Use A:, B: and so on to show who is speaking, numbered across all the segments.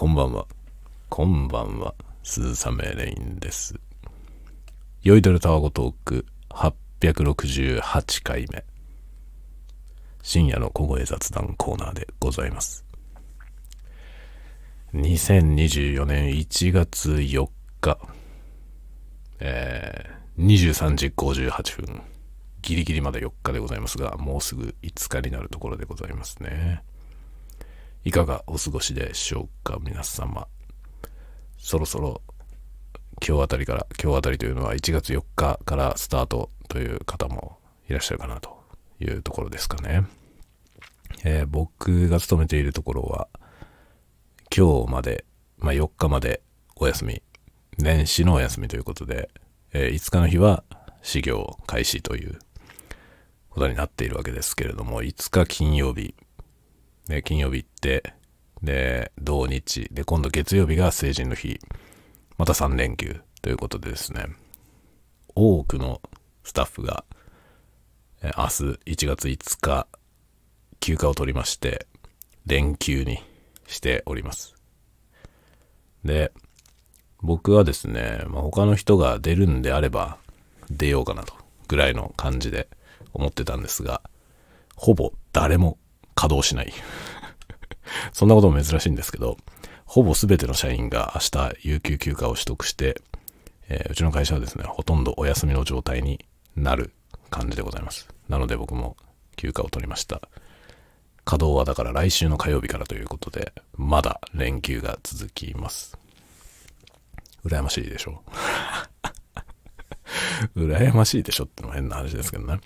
A: こんばんは。こんばんは。鈴雨レインです。酔いどれタワゴトーク868回目。深夜の小声雑談コーナーでございます。2024年1月4日、えー、23時58分。ギリギリまで4日でございますが、もうすぐ5日になるところでございますね。いかがお過ごしでしょうか、皆様。そろそろ今日あたりから、今日あたりというのは1月4日からスタートという方もいらっしゃるかなというところですかね。えー僕が勤めているところは、今日まで、まあ、4日までお休み、年始のお休みということで、えー5日の日は始業開始ということになっているわけですけれども、5日金曜日、で、金曜日行って、で、土日、で、今度月曜日が成人の日、また3連休ということでですね、多くのスタッフが、明日1月5日、休暇を取りまして、連休にしております。で、僕はですね、まあ、他の人が出るんであれば出ようかなとぐらいの感じで思ってたんですが、ほぼ誰も稼働しない。そんなことも珍しいんですけど、ほぼ全ての社員が明日有給休暇を取得して、えーうちの会社はですね、ほとんどお休みの状態になる感じでございます。なので僕も休暇を取りました。稼働はだから来週の火曜日からということで、まだ連休が続きます。羨ましいでしょ 羨ましいでしょってのも変な話ですけどね。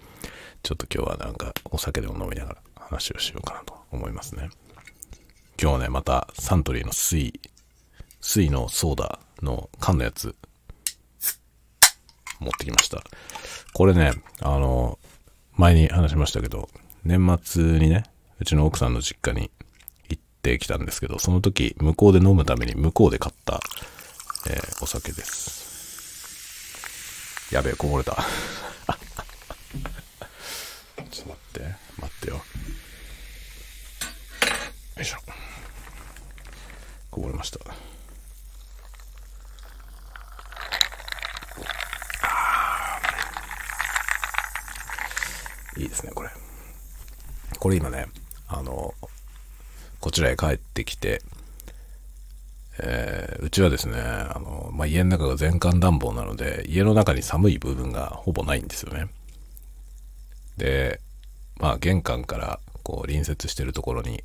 A: ちょっと今日はなんかお酒でも飲みながら話をしようかなと思いますね。今日はね、またサントリーの水、水のソーダの缶のやつ持ってきました。これね、あの、前に話しましたけど、年末にね、うちの奥さんの実家に行ってきたんですけど、その時、向こうで飲むために向こうで買った、えーお酒です。やべえ、こぼれた。ちょっと待って、待ってよ。よいしょ。こぼれました。いいですね、これ。これ今ね、あの、こちらへ帰ってきて、えーうちはですね、あの、まあ、家の中が全館暖房なので、家の中に寒い部分がほぼないんですよね。で、まあ、玄関からこう隣接してるところに、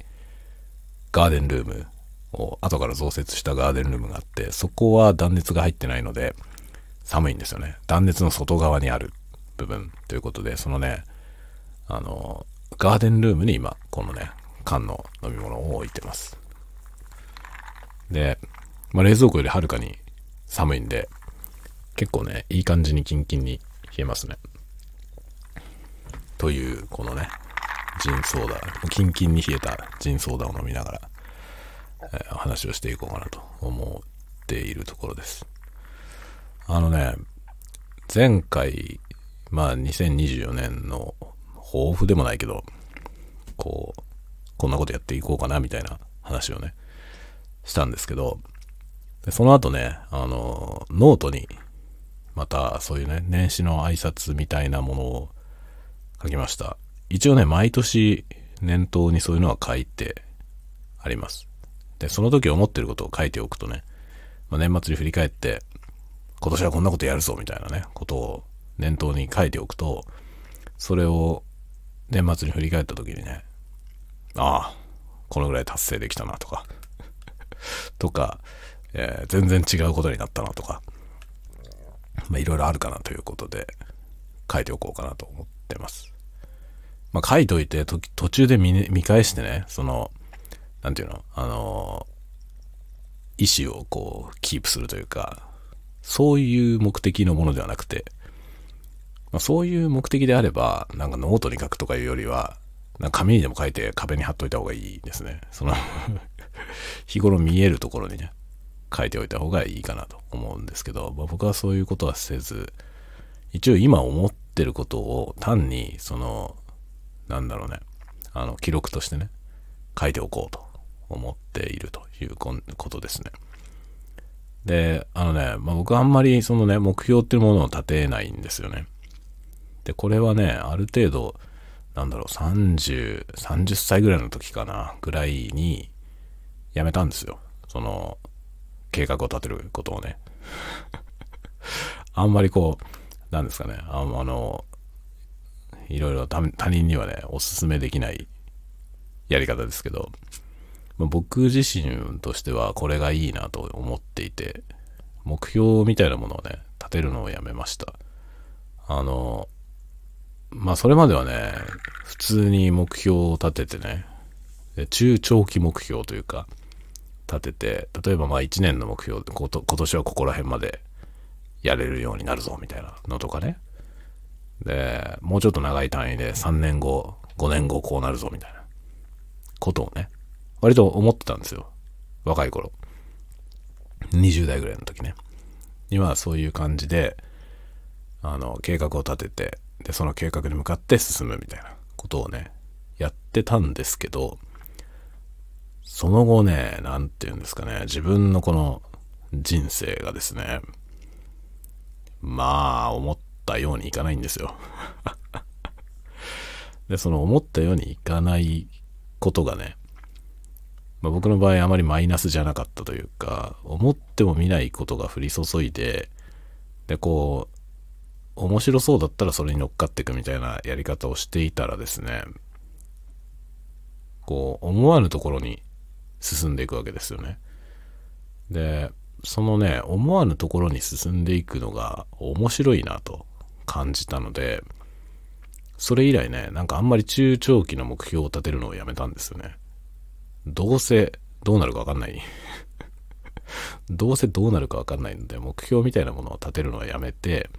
A: ガーデンルームを後から増設したガーデンルームがあって、そこは断熱が入ってないので、寒いんですよね。断熱の外側にある部分ということで、そのね、あの、ガーデンルームに今、このね、缶の飲み物を置いてます。で、まあ、冷蔵庫よりはるかに寒いんで、結構ね、いい感じにキンキンに冷えますね。という、このね、ジンソーダ、キンキンに冷えたジンソーダを飲みながら、えー話をしていこうかなと思っているところです。あのね、前回、まあ2024年の抱負でもないけど、こう、こんなことやっていこうかなみたいな話をね、したんですけど、その後ね、あの、ノートに、またそういうね、年始の挨拶みたいなものを書きました。一応ね、毎年念頭にそういうのは書いてあります。で、その時思ってることを書いておくとね、まあ、年末に振り返って、今年はこんなことやるぞみたいなね、ことを念頭に書いておくと、それを年末に振り返った時にね、ああ、このぐらい達成できたなとか、とか、えー全然違うことになったなとか、まあいろいろあるかなということで、書いておこうかなと思ってます。まあ書いといて、と途中で見,、返してね、その、なんていうの、あの意思をこう、キープするというか、そういう目的のものではなくて、まあ、そういう目的であれば、なんかノートに書くとかいうよりは、なんか紙にでも書いて壁に貼っといた方がいいですね。その 日頃見えるところにね、書いておいた方がいいかなと思うんですけど、まあ、僕はそういうことはせず、一応今思ってることを単に、その、なんだろうね、あの、記録としてね、書いておこうと思っているということですね。で、あのね、まあ、僕はあんまりそのね、目標っていうものを立てないんですよね。で、これはね、ある程度、なんだろう、30、30歳ぐらいの時かな、ぐらいに、やめたんですよ。その、計画を立てることをね。あんまりこう、なんですかね、あの、いろいろ他人にはね、おすすめできないやり方ですけど、まあ、僕自身としてはこれがいいなと思っていて、目標みたいなものをね、立てるのをやめました。あの、まあそれまではね、普通に目標を立ててね、中長期目標というか、立てて、例えばまあ1年の目標、今年はここら辺までやれるようになるぞみたいなのとかね。で、もうちょっと長い単位で3年後、5年後こうなるぞみたいなことをね、割と思ってたんですよ。若い頃。20代ぐらいの時ね。にはそういう感じで、あの、計画を立てて、で、その計画に向かって進むみたいなことをね、やってたんですけど、その後ね、なんて言うんですかね、自分のこの人生がですね、まあ、思ったようにいかないんですよ。で、その思ったようにいかないことがね、まあ、僕の場合あまりマイナスじゃなかったというか、思っても見ないことが降り注いで、で、こう、面白そうだったらそれに乗っかっていくみたいなやり方をしていたらですね、こう、思わぬところに進んでいくわけですよね。で、そのね、思わぬところに進んでいくのが面白いなと感じたので、それ以来ね、なんかあんまり中長期の目標を立てるのをやめたんですよね。どうせどうなるかわかんない。どうせどうなるかわかんないので、目標みたいなものを立てるのはやめて、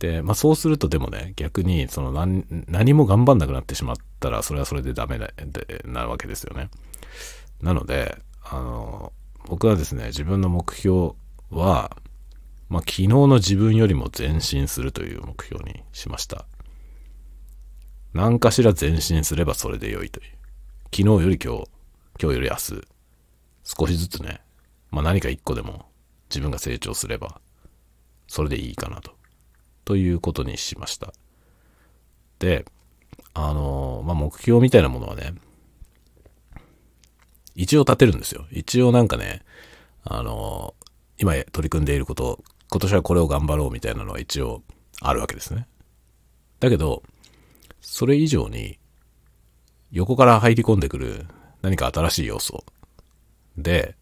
A: で、まあそうするとでもね、逆にその何何も頑張んなくなってしまったら、それはそれでダメななわけですよね。なので、あの、僕はですね、自分の目標は、まあ昨日の自分よりも前進するという目標にしました。何かしら前進すればそれで良いという。昨日より今日、今日より明日、少しずつね、まあ何か一個でも自分が成長すれば、それでいいかなと。ということにしました。で、あの、まあ、目標みたいなものはね、一応立てるんですよ。一応なんかね、あの、今取り組んでいること、今年はこれを頑張ろうみたいなのは一応あるわけですね。だけど、それ以上に、横から入り込んでくる何か新しい要素で、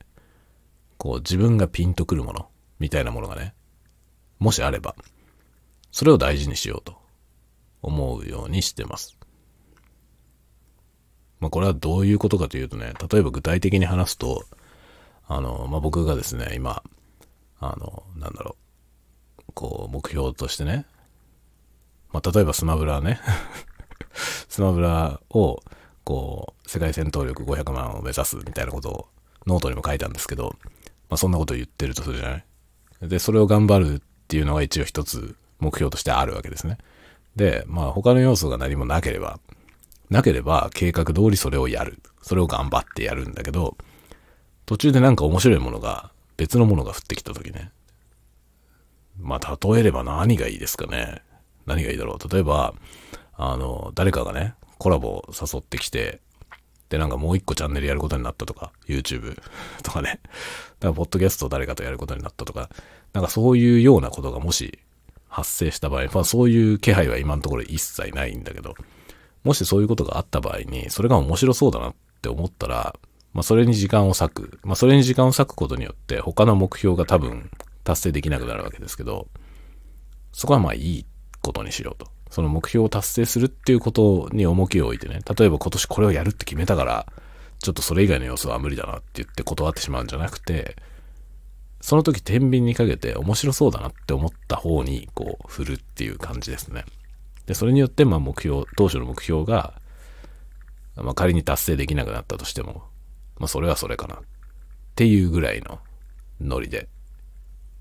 A: こう自分がピンとくるものみたいなものがね、もしあれば、それを大事にしようと思うようにしてます。まあこれはどういうことかというとね、例えば具体的に話すと、あの、まあ僕がですね、今、あの、なんだろう、こう目標としてね、まあ例えばスマブラね、スマブラを、こう、世界戦闘力500万を目指すみたいなことをノートにも書いたんですけど、まあそんなこと言ってるとするじゃない？で、それを頑張るっていうのが一応一つ目標としてあるわけですね。で、まあ他の要素が何もなければ、なければ計画通りそれをやる。それを頑張ってやるんだけど、途中でなんか面白いものが、別のものが降ってきた時ね。まあ例えれば何がいいですかね。何がいいだろう。例えば、あの、誰かがね、コラボを誘ってきて、で、なんかもう一個チャンネルやることになったとか、YouTube とかね。だから、ポッドキャストを誰かとやることになったとか、なんかそういうようなことがもし発生した場合、まあそういう気配は今のところ一切ないんだけど、もしそういうことがあった場合に、それが面白そうだなって思ったら、まあそれに時間を割く。まあそれに時間を割くことによって他の目標が多分達成できなくなるわけですけど、そこはまあいいことにしようと。その目標を達成するっていうことに重きを置いてね、例えば今年これをやるって決めたから、ちょっとそれ以外の要素は無理だなって言って断ってしまうんじゃなくて、その時天秤にかけて面白そうだなって思った方にこう振るっていう感じですね。で、それによってまあ目標、当初の目標が、まあ仮に達成できなくなったとしても、まあそれはそれかなっていうぐらいのノリで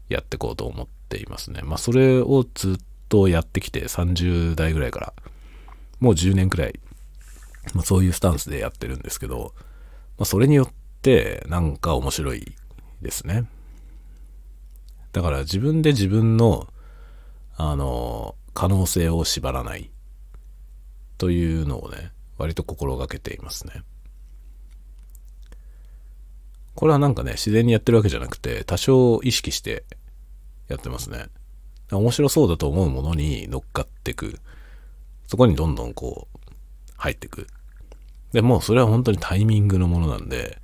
A: やってこうと思っていますね。まあそれをずっとやってきて30代ぐらいから、もう10年くらい、まあそういうスタンスでやってるんですけど、まあ、それによってなんか面白いですね。だから自分で自分の、あの、可能性を縛らないというのをね、割と心がけていますね。これはなんかね、自然にやってるわけじゃなくて、多少意識してやってますね。面白そうだと思うものに乗っかっていく。そこにどんどんこう、入っていく。で、もうそれは本当にタイミングのものなんで、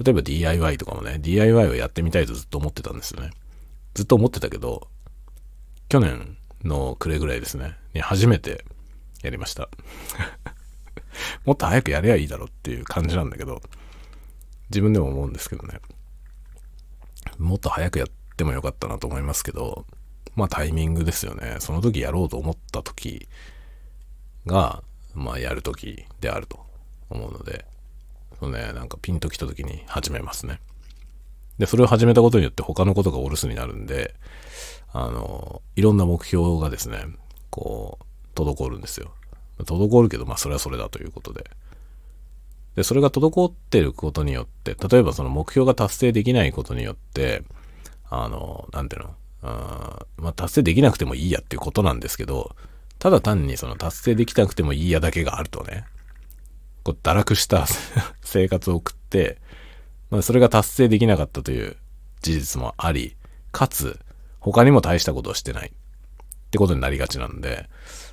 A: 例えば DIY とかもね、DIY をやってみたいとずっと思ってたんですよね。ずっと思ってたけど、去年の暮れぐらいですね、に初めてやりました。もっと早くやればいいだろうっていう感じなんだけど、自分でも思うんですけどね。もっと早くやってもよかったなと思いますけど、まあタイミングですよね。その時やろうと思った時が、まあやる時であると思うので、そうね、なんかピンときた時に始めますね。で、それを始めたことによって他のことがお留守になるんで、あの、いろんな目標がですね、こう、滞るんですよ。滞るけど、まあそれはそれだということで。で、それが滞ってることによって、例えばその目標が達成できないことによって、あの、なんていうの、あまあ達成できなくてもいいやっていうことなんですけど、ただ単にその達成できなくてもいいやだけがあるとね、こう堕落した 生活を送って、まあそれが達成できなかったという事実もあり、かつ他にも大したことをしてないってことになりがちなんで、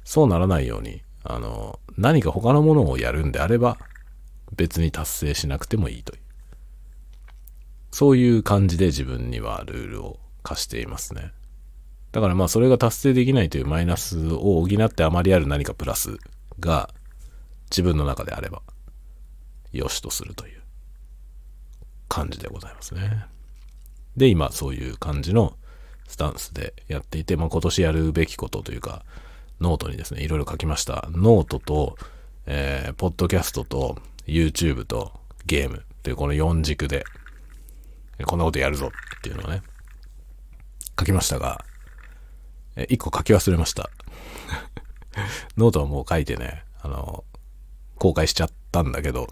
A: そうならないように、あの、何か他のものをやるんであれば、別に達成しなくてもいいという。そういう感じで自分にはルールを課していますね。だからまあそれが達成できないというマイナスを補ってあまりある何かプラスが自分の中であれば良しとするという感じでございますね。で、今そういう感じのスタンスでやっていて、まあ今年やるべきことというか、ノートにですね、いろいろ書きました。ノートと、えー、ポッドキャストと、YouTube とゲームというこの4軸で、こんなことやるぞっていうのをね、書きましたが、え、1個書き忘れました。ノートはもう書いてね、あの、公開しちゃったんだけど、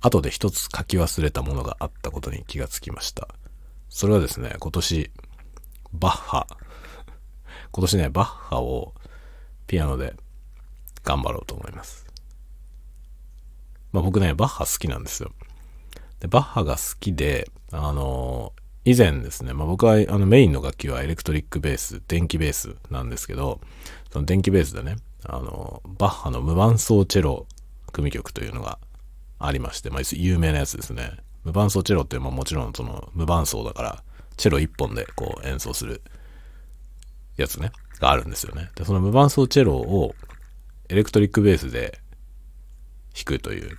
A: 後で一つ書き忘れたものがあったことに気がつきました。それはですね、今年、バッハ。今年ね、バッハをピアノで頑張ろうと思います。まあ僕ね、バッハ好きなんですよ。で、バッハが好きで、あのー、以前ですね、まあ僕はあのメインの楽器はエレクトリックベース、電気ベースなんですけど、その電気ベースでね、あのー、バッハの無伴奏チェロ組曲というのがありまして、まあ有名なやつですね。無伴奏チェロってまあもちろんその無伴奏だから、チェロ一本でこう演奏するやつね、があるんですよね。で、その無伴奏チェロをエレクトリックベースで弾くという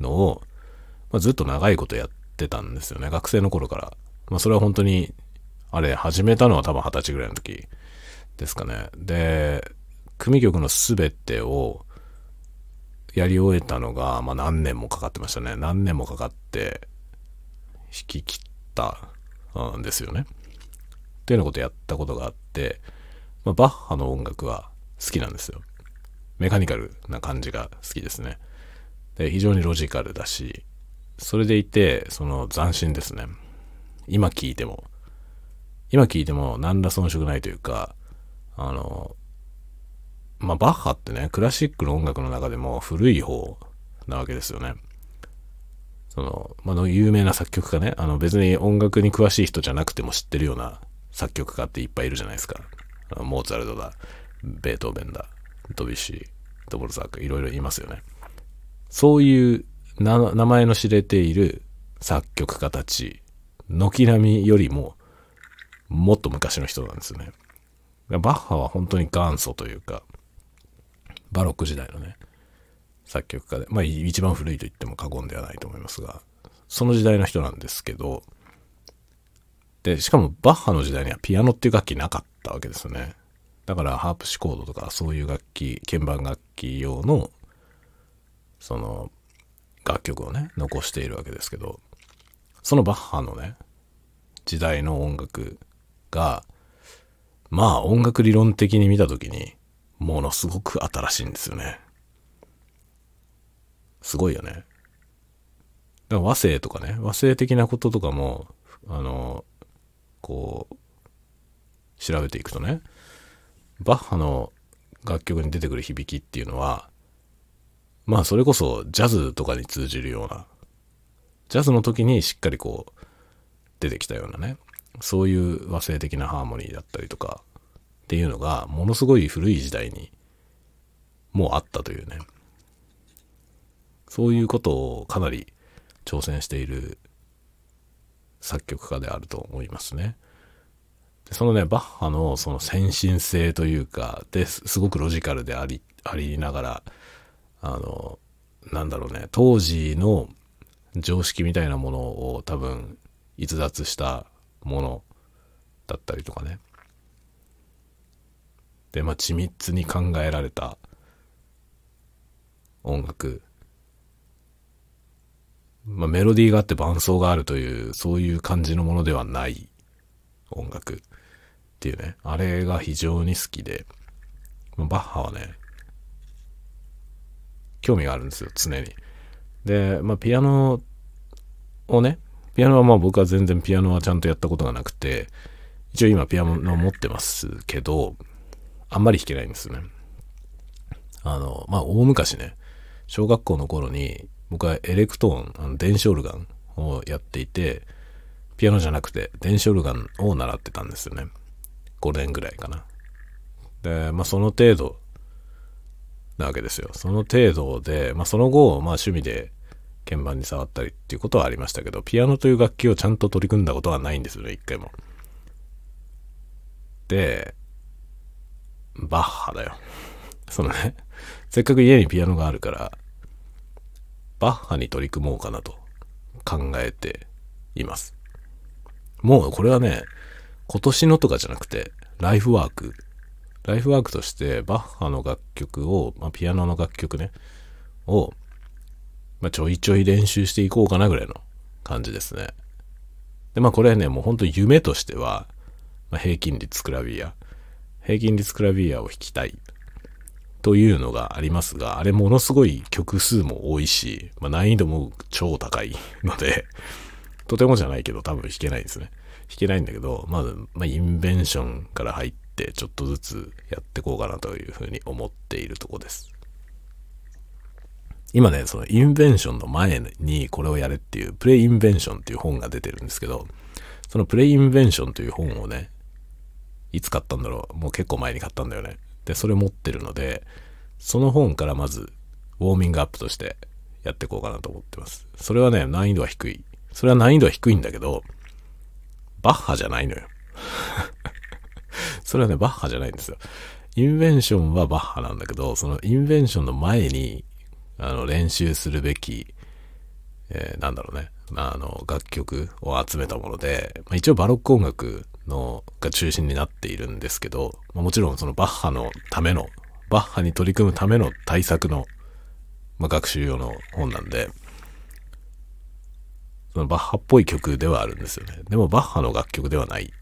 A: のを、まあ、ずっと長いことやってたんですよね。学生の頃から。まあそれは本当に、あれ、始めたのは多分二十歳ぐらいの時ですかね。で、組曲のすべてをやり終えたのが、まあ何年もかかってましたね。何年もかかって弾き切ったんですよね。っていうようなことやったことがあって、まあ、バッハの音楽は好きなんですよ。メカニカルな感じが好きですね。で、非常にロジカルだし、それでいて、その斬新ですね。今聞いても、今聞いても何ら遜色ないというか、あの、まあ、バッハってね、クラシックの音楽の中でも古い方なわけですよね。その、まあ、の有名な作曲家ね、あの別に音楽に詳しい人じゃなくても知ってるような作曲家っていっぱいいるじゃないですか。モーツァルトだ、ベートーベンだ、ドビュッシー、ドボルザーク、いろいろいますよね。そういう名前の知れている作曲家たち、軒並みよりも、もっと昔の人なんですよね。バッハは本当に元祖というか、バロック時代のね、作曲家で、まあ一番古いと言っても過言ではないと思いますが、その時代の人なんですけど、で、しかもバッハの時代にはピアノっていう楽器なかったわけですよね。だからハープシコードとかそういう楽器、鍵盤楽器用のその楽曲をね残しているわけですけどそのバッハのね時代の音楽がまあ音楽理論的に見た時にものすごく新しいんですよね。すごいよね。から和声とかね、和声的なこととかも、あの、こう、調べていくとね、バッハの楽曲に出てくる響きっていうのは、まあそれこそジャズとかに通じるような、ジャズの時にしっかりこう出てきたようなね、そういう和声的なハーモニーだったりとかっていうのがものすごい古い時代にもうあったというね、そういうことをかなり挑戦している作曲家であると思いますね。そのね、バッハのその先進性というか、で、すごくロジカルであり、ありながら、あの、なんだろうね、当時の常識みたいなものを多分逸脱したものだったりとかね。で、まあ、緻密に考えられた音楽。まあ、メロディーがあって伴奏があるという、そういう感じのものではない音楽。っていうね、あれが非常に好きで、バッハはね、興味があるんですよ、常に。で、まあ、ピアノをね、ピアノはまあ僕は全然ピアノはちゃんとやったことがなくて、一応今ピアノ持ってますけど、あんまり弾けないんですよね。あの、まあ大昔ね、小学校の頃に僕はエレクトーン、あの電子オルガンをやっていて、ピアノじゃなくて電子オルガンを習ってたんですよね。5年ぐらいかな。で、まあその程度なわけですよ。その程度で、まあその後、まあ趣味で鍵盤に触ったりっていうことはありましたけど、ピアノという楽器をちゃんと取り組んだことはないんですよね、一回も。で、バッハだよ。そのね、せっかく家にピアノがあるから、バッハに取り組もうかなと考えています。もうこれはね、今年のとかじゃなくて、ライフワーク。ライフワークとして、バッハの楽曲を、まあ、ピアノの楽曲ね、を、まあ、ちょいちょい練習していこうかなぐらいの感じですね。で、まあこれね、もう本当夢としては、まあ、平均率クラビア。平均率クラビアを弾きたい。というのがありますが、あれものすごい曲数も多いし、まあ、難易度も超高い ので、とてもじゃないけど多分弾けないですね。弾けないんだけど、まず、まあ、インベンションから入って、ちょっとずつやっていこうかなというふうに思っているとこです。今ね、そのインベンションの前にこれをやれっていう、プレイインベンションっていう本が出てるんですけど、そのプレイインベンションという本をね、いつ買ったんだろうもう結構前に買ったんだよね。で、それ持ってるので、その本からまず、ウォーミングアップとしてやっていこうかなと思ってます。それはね、難易度は低い。それは難易度は低いんだけど、バッハじゃないのよ。それはね、バッハじゃないんですよ。インベンションはバッハなんだけど、そのインベンションの前に、あの、練習するべき、えー、なんだろうね。あの、楽曲を集めたもので、まあ、一応バロック音楽の、が中心になっているんですけど、まあ、もちろんそのバッハのための、バッハに取り組むための対策の、まあ、学習用の本なんで、そのバッハっぽい曲ではあるんですよね。でもバッハの楽曲ではない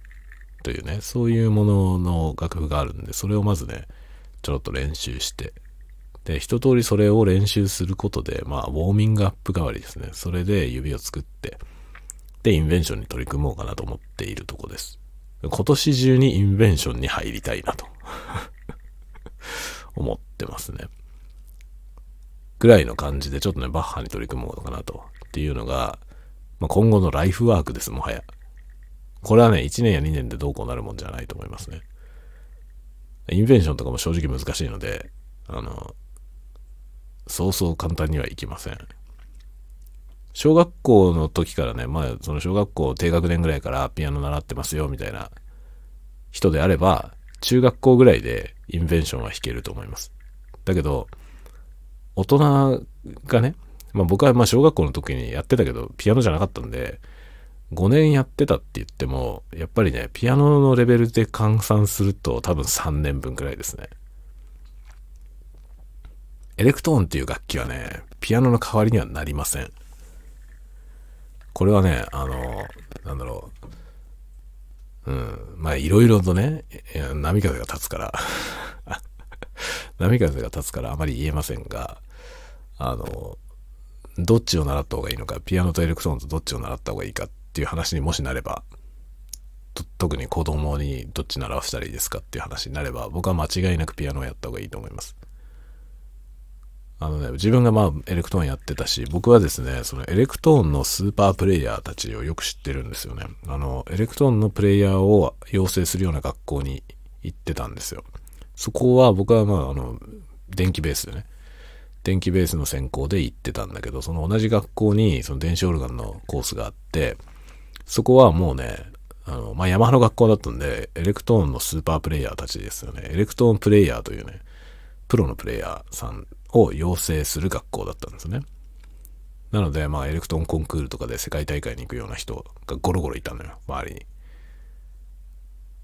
A: というね、そういうものの楽譜があるんで、それをまずね、ちょろっと練習して、で、一通りそれを練習することで、まあ、ウォーミングアップ代わりですね。それで指を作って、で、インベンションに取り組もうかなと思っているとこです。今年中にインベンションに入りたいなと 思ってますね。ぐらいの感じでちょっとね、バッハに取り組もうかなと。っていうのが、まあ、今後のライフワークです、もはや。これはね、1年や2年でどうこうなるもんじゃないと思いますね。インベンションとかも正直難しいので、あの、そうそう簡単にはいきません。小学校の時からね、まあ、その小学校低学年ぐらいからピアノ習ってますよ、みたいな人であれば、中学校ぐらいでインベンションは弾けると思います。だけど、大人がね、まあ僕はまあ小学校の時にやってたけど、ピアノじゃなかったんで、5年やってたって言っても、やっぱりね、ピアノのレベルで換算すると多分3年分くらいですね。エレクトーンっていう楽器はね、ピアノの代わりにはなりません。これはね、あの、なんだろう。うん。まあ、いろいろとね、波風が立つから 波風が立つからあまり言えませんが、あの、どっちを習った方がいいのか、ピアノとエレクトーンとどっちを習った方がいいかっていう話にもしなれば、特に子供にどっち習わせたらいいですかっていう話になれば、僕は間違いなくピアノをやった方がいいと思います。あのね、自分がまあエレクトーンやってたし、僕はですね、そのエレクトーンのスーパープレイヤーたちをよく知ってるんですよね。あの、エレクトーンのプレイヤーを養成するような学校に行ってたんですよ。そこは僕はまあ、あの、電気ベースでね、電気ベースの専攻で行ってたんだけど、その同じ学校にその電子オルガンのコースがあって、そこはもうね、あの、まあ、ヤマハの学校だったんで、エレクトーンのスーパープレイヤーたちですよね。エレクトーンプレイヤーというね、プロのプレイヤーさんを養成する学校だったんですね。なので、まあ、エレクトーンコンクールとかで世界大会に行くような人がゴロゴロいたのよ、周りに。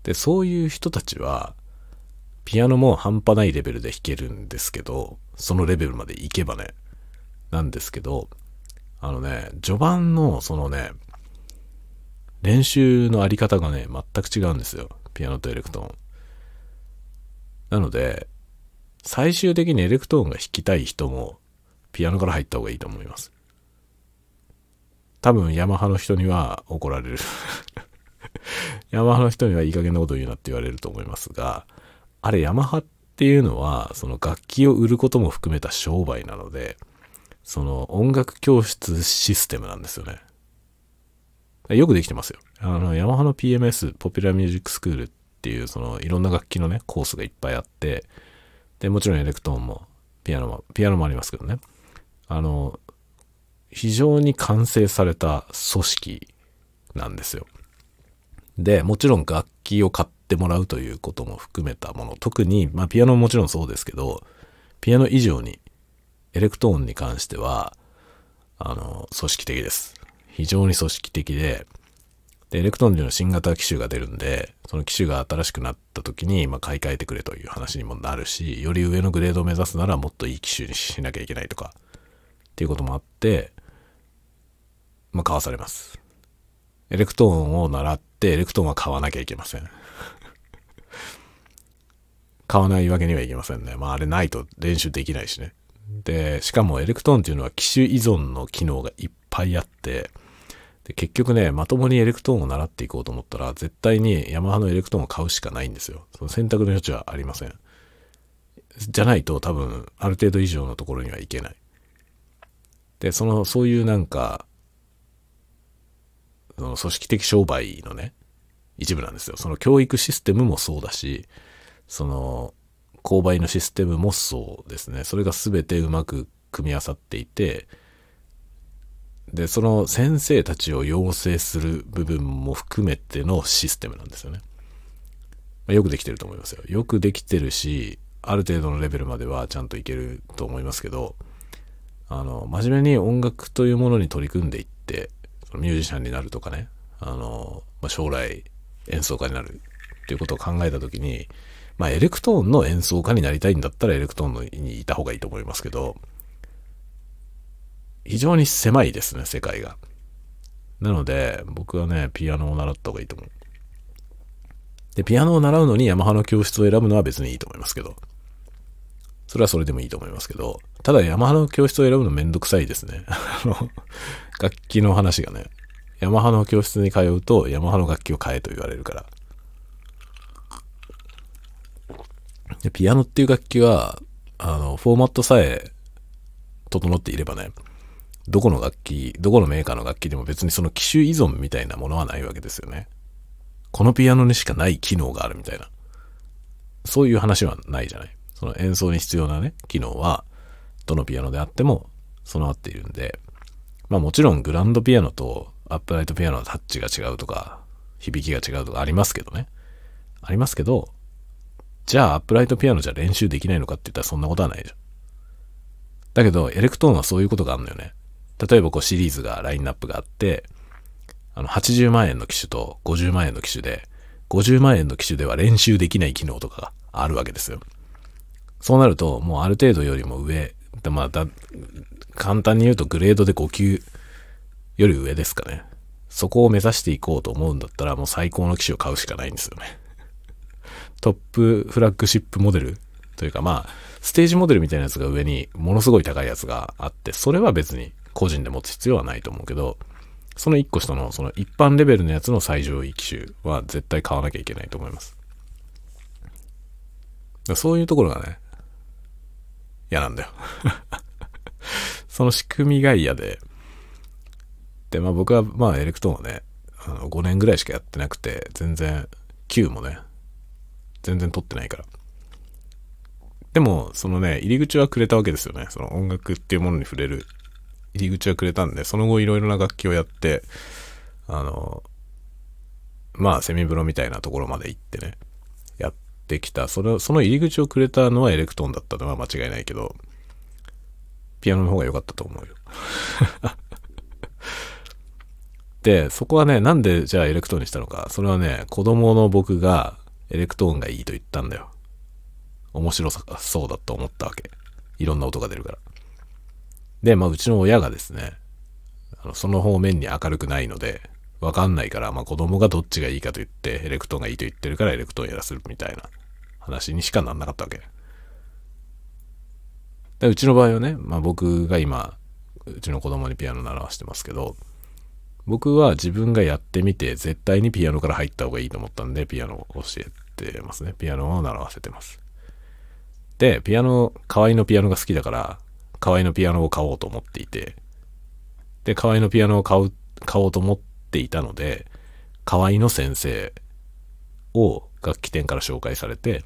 A: で、そういう人たちは、ピアノも半端ないレベルで弾けるんですけど、そのレベルまで行けばね、なんですけど、あのね、序盤のそのね、練習のあり方がね、全く違うんですよ。ピアノとエレクトーン。なので、最終的にエレクトーンが弾きたい人も、ピアノから入った方がいいと思います。多分、ヤマハの人には怒られる ヤマハの人にはいい加減なこと言うなって言われると思いますが、あれ、ヤマハっていうのは、その楽器を売ることも含めた商売なので、その音楽教室システムなんですよね。よくできてますよ。あの、ヤマハの PMS、ポピュラーミュージックスクールっていう、その、いろんな楽器のね、コースがいっぱいあって、で、もちろんエレクトーンも、ピアノも、ピアノもありますけどね。あの、非常に完成された組織なんですよ。で、もちろん楽器を買ってもらうということも含めたもの、特に、まあピアノももちろんそうですけど、ピアノ以上にエレクトーンに関しては、あの、組織的です。非常に組織的で、で、エレクトーンの新型機種が出るんで、その機種が新しくなった時に、まあ、買い替えてくれという話にもなるし、より上のグレードを目指すならもっといい機種にしなきゃいけないとか、っていうこともあって、まあ、買わされます。エレクトーンを習って、エレクトーンは買わなきゃいけません。買わないわけにはいきませんね。まあ、あれないと練習できないしね。で、しかもエレクトーンっていうのは機種依存の機能がいっぱいあって、で、結局ね、まともにエレクトーンを習っていこうと思ったら、絶対にヤマハのエレクトーンを買うしかないんですよ。その選択の余地はありません。じゃないと多分、ある程度以上のところにはいけない。で、その、そういうなんか、その組織的商売のね、一部なんですよ。その教育システムもそうだし、その、購買のシステムもそうですね。それが全てうまく組み合わさっていて、で、その先生たちを養成する部分も含めてのシステムなんですよね。まあ、よくできてると思いますよ。よくできてるし、ある程度のレベルまではちゃんといけると思いますけど、あの、真面目に音楽というものに取り組んでいって、そのミュージシャンになるとかね、あの、まあ、将来演奏家になるっていうことを考えたときに、まあ、エレクトーンの演奏家になりたいんだったらエレクトーン弾いた方がいいと思いますけど、非常に狭いですね、世界が。なので、僕はね、ピアノを習った方がいいと思う。で、ピアノを習うのにヤマハの教室を選ぶのは別にいいと思いますけど。それはそれでもいいと思いますけど、ただヤマハの教室を選ぶのめんどくさいですね。あの、楽器の話がね、ヤマハの教室に通うとヤマハの楽器を買えと言われるから。でピアノっていう楽器は、あの、フォーマットさえ整っていればね、どこの楽器、どこのメーカーの楽器でも別にその機種依存みたいなものはないわけですよね。このピアノにしかない機能があるみたいな。そういう話はないじゃない。その演奏に必要なね、機能は、どのピアノであっても備わっているんで、まあもちろんグランドピアノとアップライトピアノのタッチが違うとか、響きが違うとかありますけどね。ありますけど、じゃあアップライトピアノじゃ練習できないのかって言ったらそんなことはないじゃん。だけど、エレクトーンはそういうことがあるのよね。例えばこうシリーズが、ラインナップがあって、あの、80万円の機種と50万円の機種で、50万円の機種では練習できない機能とかがあるわけですよ。そうなると、もうある程度よりも上、まあだ、簡単に言うとグレードで5級より上ですかね。そこを目指していこうと思うんだったら、もう最高の機種を買うしかないんですよね。トップフラッグシップモデルというかまあ、ステージモデルみたいなやつが上にものすごい高いやつがあって、それは別に個人で持つ必要はないと思うけど、その1個下のその一般レベルのやつの最上位機種は絶対買わなきゃいけないと思います。そういうところがね、嫌なんだよ その仕組みが嫌で、で、まあ僕はまあエレクトーンはね、あの5年ぐらいしかやってなくて、全然 Q もね、全然取ってないから。でも、そのね、入り口はくれたわけですよね。その音楽っていうものに触れる入り口はくれたんで、その後いろいろな楽器をやって、あの、まあ、セミプロみたいなところまで行ってね、やってきた。その、その入り口をくれたのはエレクトーンだったのは間違いないけど、ピアノの方が良かったと思うよ。で、そこはね、なんでじゃあエレクトーンにしたのか。それはね、子供の僕がエレクトーンがいいと言ったんだよ。面白さそうだと思ったわけ。いろんな音が出るから。で、まあ、うちの親がですね、あのその方面に明るくないので、わかんないから、まあ、子供がどっちがいいかと言って、エレクトーンがいいと言ってるからエレクトーンやらせるみたいな話にしかなんなかったわけ。でうちの場合はね、まあ、僕が今、うちの子供にピアノ習わしてますけど、僕は自分がやってみて、絶対にピアノから入った方がいいと思ったんで、ピアノを教えてますね。ピアノを習わせてます。で、ピアノ、カワイのピアノが好きだから、河合のピアノを買おうと思っていて、で、河合のピアノを買う、買おうと思っていたので、河合の先生を楽器店から紹介されて、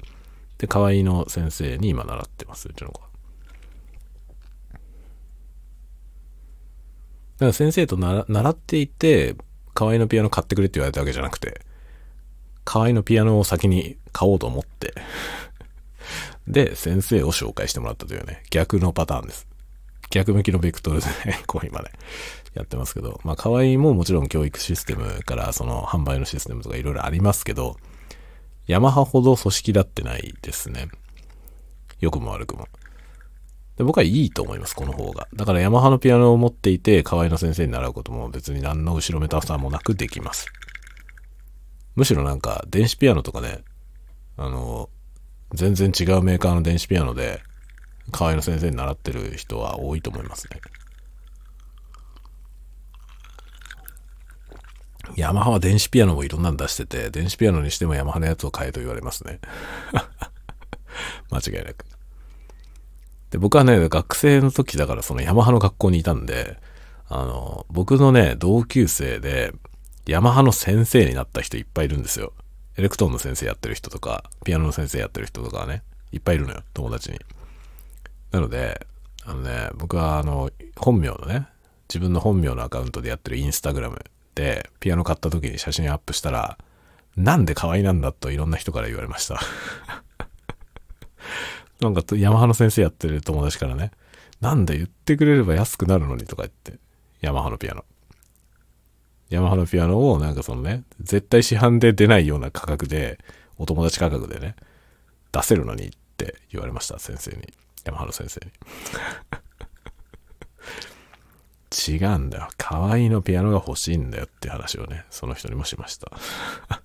A: で、河合の先生に今習ってます、うちの子は。だから先生とな習っていて、河合のピアノ買ってくれって言われたわけじゃなくて、河合のピアノを先に買おうと思ってで、先生を紹介してもらったというね、逆のパターンです。逆向きのベクトルでね、こう今ね、やってますけど、まあ、河合ももちろん教育システムからその販売のシステムとかいろいろありますけど、ヤマハほど組織だってないですね。良くも悪くも。で僕はいいと思います、この方が。だからヤマハのピアノを持っていて、河合の先生に習うことも別に何の後ろめたさもなくできます。むしろなんか、電子ピアノとかね、あの、全然違うメーカーの電子ピアノで、河合の先生に習ってる人は多いと思いますね。ヤマハは電子ピアノもいろんなの出してて、電子ピアノにしてもヤマハのやつを買えと言われますね。間違いなく。で、僕はね、学生の時だからそのヤマハの学校にいたんで、あの、僕のね、同級生で、ヤマハの先生になった人いっぱいいるんですよ。エレクトーンの先生やってる人とか、ピアノの先生やってる人とかね、いっぱいいるのよ、友達に。なので、あのね、僕はあの、本名のね、自分の本名のアカウントでやってるインスタグラムで、ピアノ買った時に写真アップしたら、なんで可愛いなんだといろんな人から言われました。なんか、ヤマハの先生やってる友達からね、なんで言ってくれれば安くなるのにとか言って、ヤマハのピアノ。ヤマハのピアノをなんかそのね、絶対市販で出ないような価格で、お友達価格でね、出せるのにって言われました、先生に。ヤマハの先生に。違うんだよ。可愛いのピアノが欲しいんだよって話をね、その人にもしました。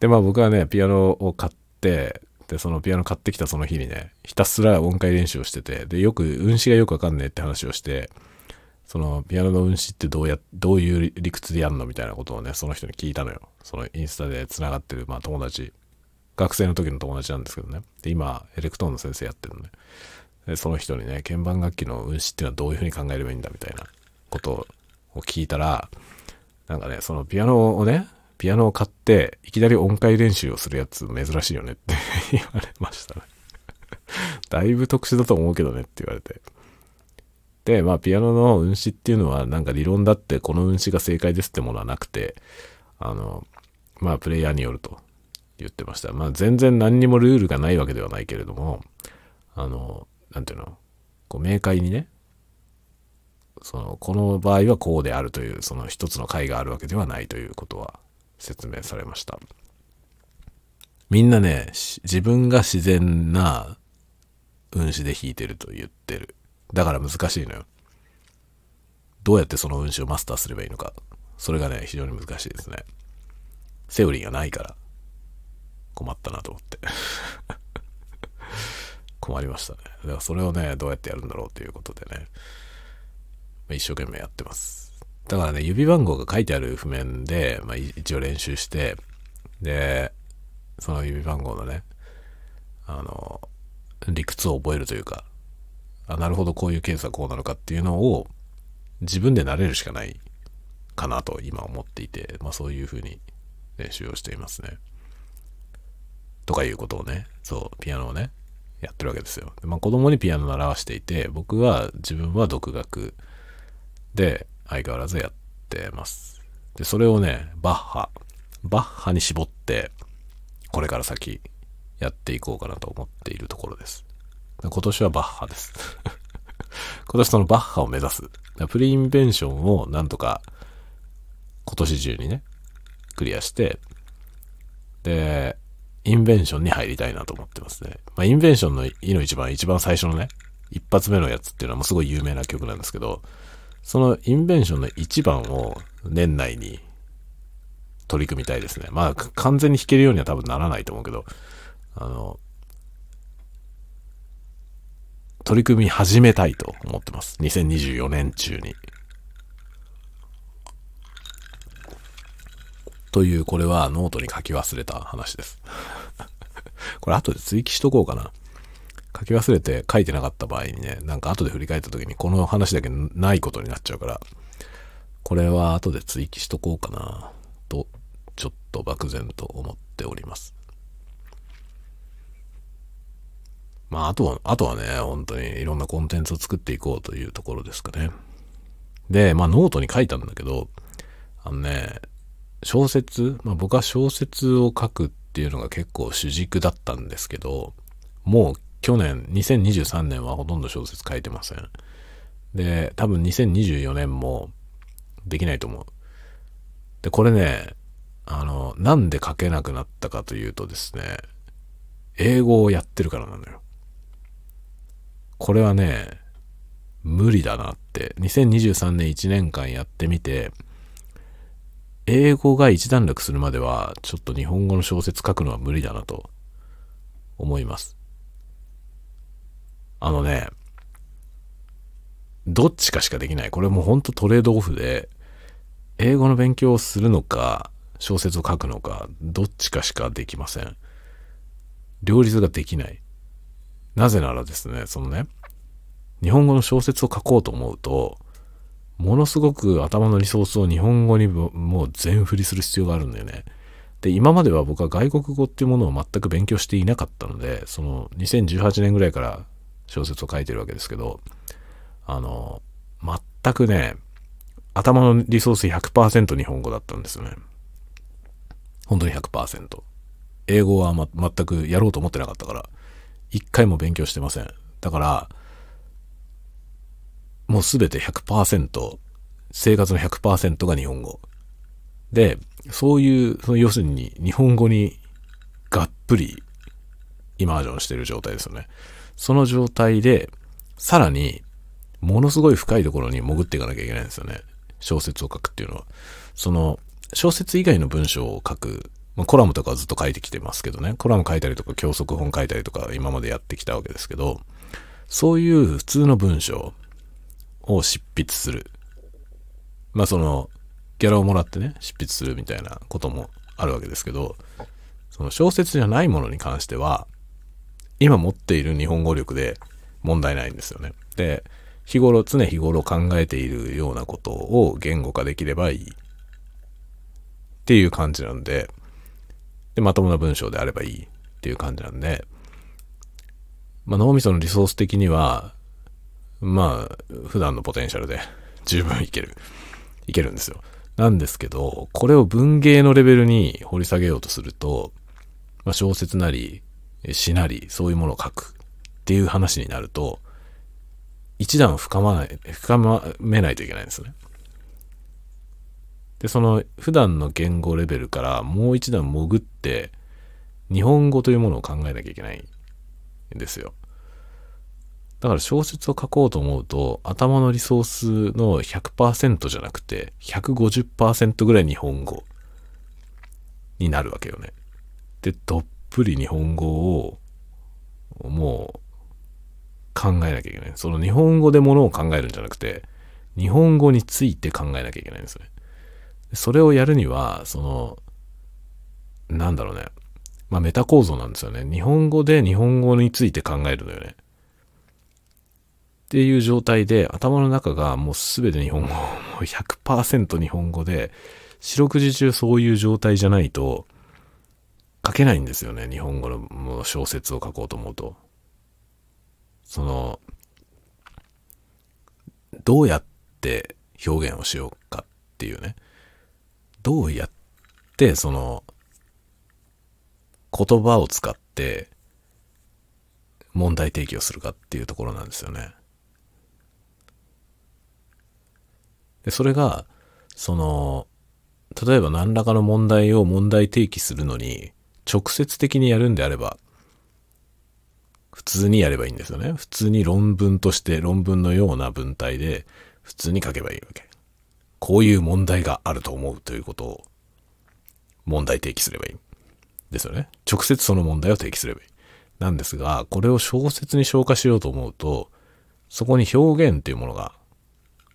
A: で、まあ僕はね、ピアノを買って、で、そのピアノ買ってきたその日にね、ひたすら音階練習をしてて、で、よく、運指がよくわかんねえって話をして、そのピアノの運指ってどうや、どういう理屈でやるのみたいなことをね、その人に聞いたのよ。そのインスタで繋がってる、まあ友達、学生の時の友達なんですけどね。で、今、エレクトーンの先生やってるのね。で、その人にね、鍵盤楽器の運指っていうのはどういうふうに考えればいいんだみたいなことを聞いたら、なんかね、そのピアノをね、ピアノを買って、いきなり音階練習をするやつ珍しいよねって言われましたね。だいぶ特殊だと思うけどねって言われて。で、まあ、ピアノの運指っていうのは、なんか理論だってこの運指が正解ですってものはなくて、あの、まあ、プレイヤーによると言ってました。まあ、全然何にもルールがないわけではないけれども、あの、なんていうの、こう、明快にね、その、この場合はこうであるという、その一つの解があるわけではないということは説明されました。みんなね、自分が自然な運指で弾いてると言ってる。だから難しいのよ。どうやってその運指をマスターすればいいのか。それがね、非常に難しいですね。セオリーがないから、困ったなと思って。困りましたね。だからそれをね、どうやってやるんだろうということでね、一生懸命やってます。だからね、指番号が書いてある譜面で、まあ、一応練習して、で、その指番号のね、あの、理屈を覚えるというか、あ、なるほど、こういうケースはこうなのかっていうのを自分で慣れるしかないかなと今思っていて、まあそういうふうに練習をしていますね。とかいうことをね、そう、ピアノをね、やってるわけですよ。まあ子供にピアノ習わしていて、僕は自分は独学で相変わらずやってます。で、それをね、バッハ、バッハに絞って、これから先やっていこうかなと思っているところです。今年はバッハです。今年そのバッハを目指す。プリインベンションをなんとか今年中にね、クリアして、で、インベンションに入りたいなと思ってますね。まあ、インベンションのいの一番、一番最初のね、一発目のやつっていうのはもうすごい有名な曲なんですけど、そのインベンションの一番を年内に取り組みたいですね。まあ、完全に弾けるようには多分ならないと思うけど、あの、取り組み始めたいと思ってます。2024年中に。という、これはノートに書き忘れた話です。これ後で追記しとこうかな。書き忘れて書いてなかった場合にね、なんか後で振り返った時にこの話だけないことになっちゃうから、これは後で追記しとこうかな、と、ちょっと漠然と思っております。まあ、あとは、あとはね、本当にいろんなコンテンツを作っていこうというところですかね。で、まあ、ノートに書いたんだけど、あのね、小説、まあ僕は小説を書くっていうのが結構主軸だったんですけど、もう去年、2023年はほとんど小説書いてません。で、多分2024年もできないと思う。で、これね、あの、なんで書けなくなったかというとですね、英語をやってるからなのよ。これはね、無理だなって、2023年1年間やってみて、英語が一段落するまでは、ちょっと日本語の小説書くのは無理だなと思います。あのね、どっちかしかできない。これもうほんとトレードオフで、英語の勉強をするのか、小説を書くのか、どっちかしかできません。両立ができない。なぜならですね、そのね、日本語の小説を書こうと思うと、ものすごく頭のリソースを日本語にもう全振りする必要があるんだよね。で、今までは僕は外国語っていうものを全く勉強していなかったので、その2018年ぐらいから小説を書いてるわけですけど、あの、全くね、頭のリソース100%日本語だったんですよね。本当に100%。英語は、ま、全くやろうと思ってなかったから、一回も勉強してません。だから、もうすべて100%、生活の100%が日本語。で、そういう、その要するに日本語にがっぷりイマージョンしてる状態ですよね。その状態で、さらに、ものすごい深いところに潜っていかなきゃいけないんですよね。小説を書くっていうのは。その、小説以外の文章を書く、まあ、コラムとかはずっと書いてきてますけどね。コラム書いたりとか、教則本書いたりとか、今までやってきたわけですけど、そういう普通の文章、を執筆する。まあその、ギャラをもらってね、執筆するみたいなこともあるわけですけど、その小説じゃないものに関しては、今持っている日本語力で問題ないんですよね。で、日頃、常日頃考えているようなことを言語化できればいい。っていう感じなんで、で、まともな文章であればいいっていう感じなんで、まあ脳みそのリソース的には、まあ、普段のポテンシャルで十分いける。いけるんですよ。なんですけど、これを文芸のレベルに掘り下げようとすると、まあ、小説なり、詩なり、そういうものを書くっていう話になると、一段深まない、深めないといけないんですね。で、その普段の言語レベルからもう一段潜って、日本語というものを考えなきゃいけないんですよ。だから小説を書こうと思うと、頭のリソースの100%じゃなくて、150%ぐらい日本語になるわけよね。で、どっぷり日本語を、もう、考えなきゃいけない。その日本語でものを考えるんじゃなくて、日本語について考えなきゃいけないんですね。それをやるには、その、なんだろうね。まあメタ構造なんですよね。日本語で日本語について考えるのよね。っていう状態で頭の中がもうすべて日本語、もう100%日本語で、四六時中そういう状態じゃないと書けないんですよね。日本語の小説を書こうと思うと。その、どうやって表現をしようかっていうね。どうやってその言葉を使って問題提起をするかっていうところなんですよね。で、それが、その、例えば何らかの問題を問題提起するのに、直接的にやるんであれば、普通にやればいいんですよね。普通に論文として論文のような文体で普通に書けばいいわけ。こういう問題があると思うということを問題提起すればいい。ですよね。直接その問題を提起すればいい。なんですが、これを小説に消化しようと思うと、そこに表現っていうものが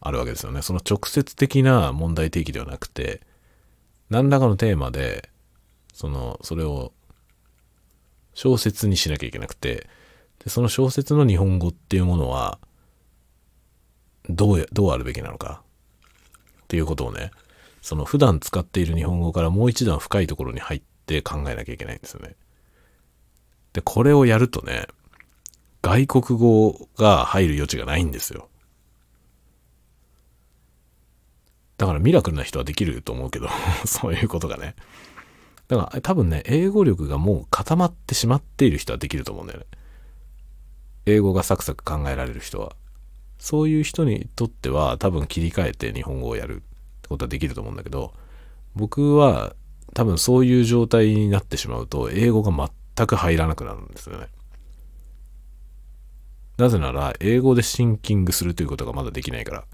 A: あるわけですよね。その直接的な問題提起ではなくて、何らかのテーマで、その、それを小説にしなきゃいけなくて、でその小説の日本語っていうものは、どう、どうあるべきなのかっていうことをね、その普段使っている日本語からもう一段深いところに入って考えなきゃいけないんですよね。で、これをやるとね、外国語が入る余地がないんですよ。だからミラクルな人はできると思うけど そういうことがね。だから多分ね、英語力がもう固まってしまっている人はできると思うんだよね。英語がサクサク考えられる人は。そういう人にとっては多分切り替えて日本語をやるってことはできると思うんだけど、僕は多分そういう状態になってしまうと英語が全く入らなくなるんですよね。なぜなら英語でシンキングするということがまだできないから。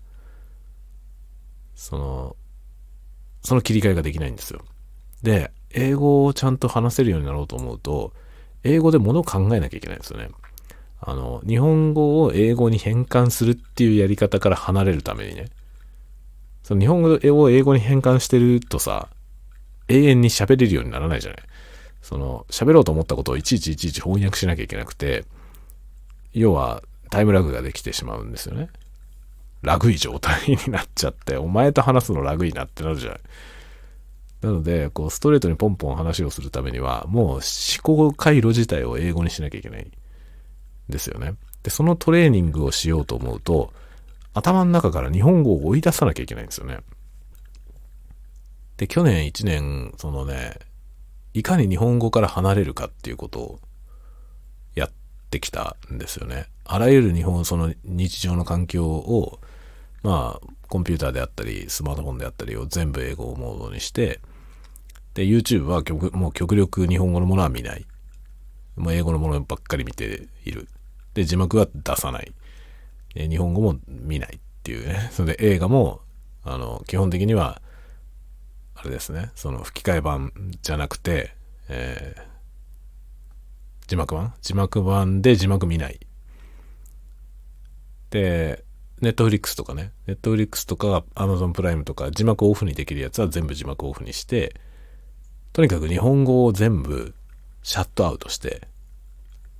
A: その、その切り替えができないんですよ。で、英語をちゃんと話せるようになろうと思うと、英語で物を考えなきゃいけないんですよね。あの、日本語を英語に変換するっていうやり方から離れるためにね。その日本語を英語に変換してるとさ、永遠に喋れるようにならないじゃない。その、喋ろうと思ったことをいちいちいちいち翻訳しなきゃいけなくて、要はタイムラグができてしまうんですよね。ラグい状態になっちゃって、お前と話すのラグいなってなるじゃない。なので、こう、ストレートにポンポン話をするためには、もう思考回路自体を英語にしなきゃいけない。ですよね。で、そのトレーニングをしようと思うと、頭の中から日本語を追い出さなきゃいけないんですよね。で、去年1年、そのね、いかに日本語から離れるかっていうことをやってきたんですよね。あらゆる日本、その日常の環境をまあ、コンピューターであったり、スマートフォンであったりを全部英語モードにして、で、YouTube は極もう極力日本語のものは見ない。もう英語のものばっかり見ている。で、字幕は出さない。で日本語も見ないっていうね。それで映画も、あの、基本的には、あれですね、その吹き替え版じゃなくて、えー、字幕版？字幕版で字幕見ない。で、ネットフリックスとかね、ネットフリックスとかアマゾンプライムとか字幕オフにできるやつは全部字幕オフにして、とにかく日本語を全部シャットアウトして、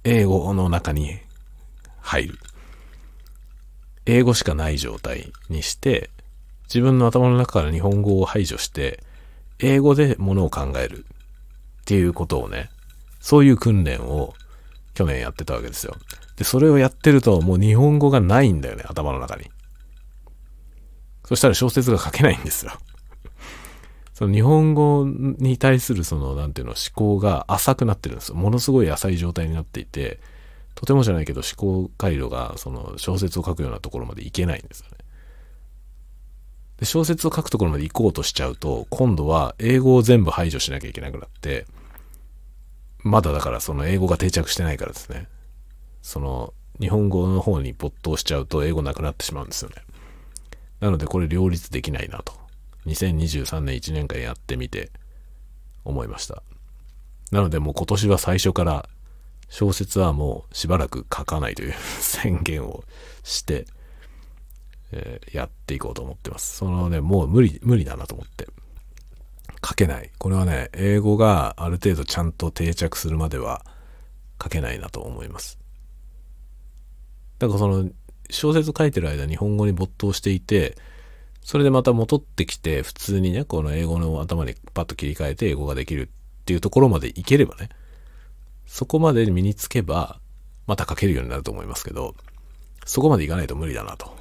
A: 英語の中に入る。英語しかない状態にして、自分の頭の中から日本語を排除して、英語でものを考えるっていうことをね、そういう訓練を去年やってたわけですよ。で、それをやってるともう日本語がないんだよね、頭の中に。そしたら小説が書けないんですよ。その日本語に対するその、なんていうの、思考が浅くなってるんですよ。ものすごい浅い状態になっていて、とてもじゃないけど思考回路がその小説を書くようなところまでいけないんですよね。で小説を書くところまで行こうとしちゃうと、今度は英語を全部排除しなきゃいけなくなって、まだだからその英語が定着してないからですね。その日本語の方に没頭しちゃうと英語なくなってしまうんですよね。なのでこれ両立できないなと。2023年1年間やってみて思いました。なのでもう今年は最初から小説はもうしばらく書かないという宣言をして、えー、やっていこうと思ってます。そのね、もう無理、無理だなと思って。書けない。これはね、英語がある程度ちゃんと定着するまでは書けないなと思います。だかその小説書いてる間日本語に没頭していて、それでまた戻ってきて普通にね、この英語の頭にパッと切り替えて英語ができるっていうところまでいければね、そこまで身につけばまた書けるようになると思いますけど、そこまでいかないと無理だなと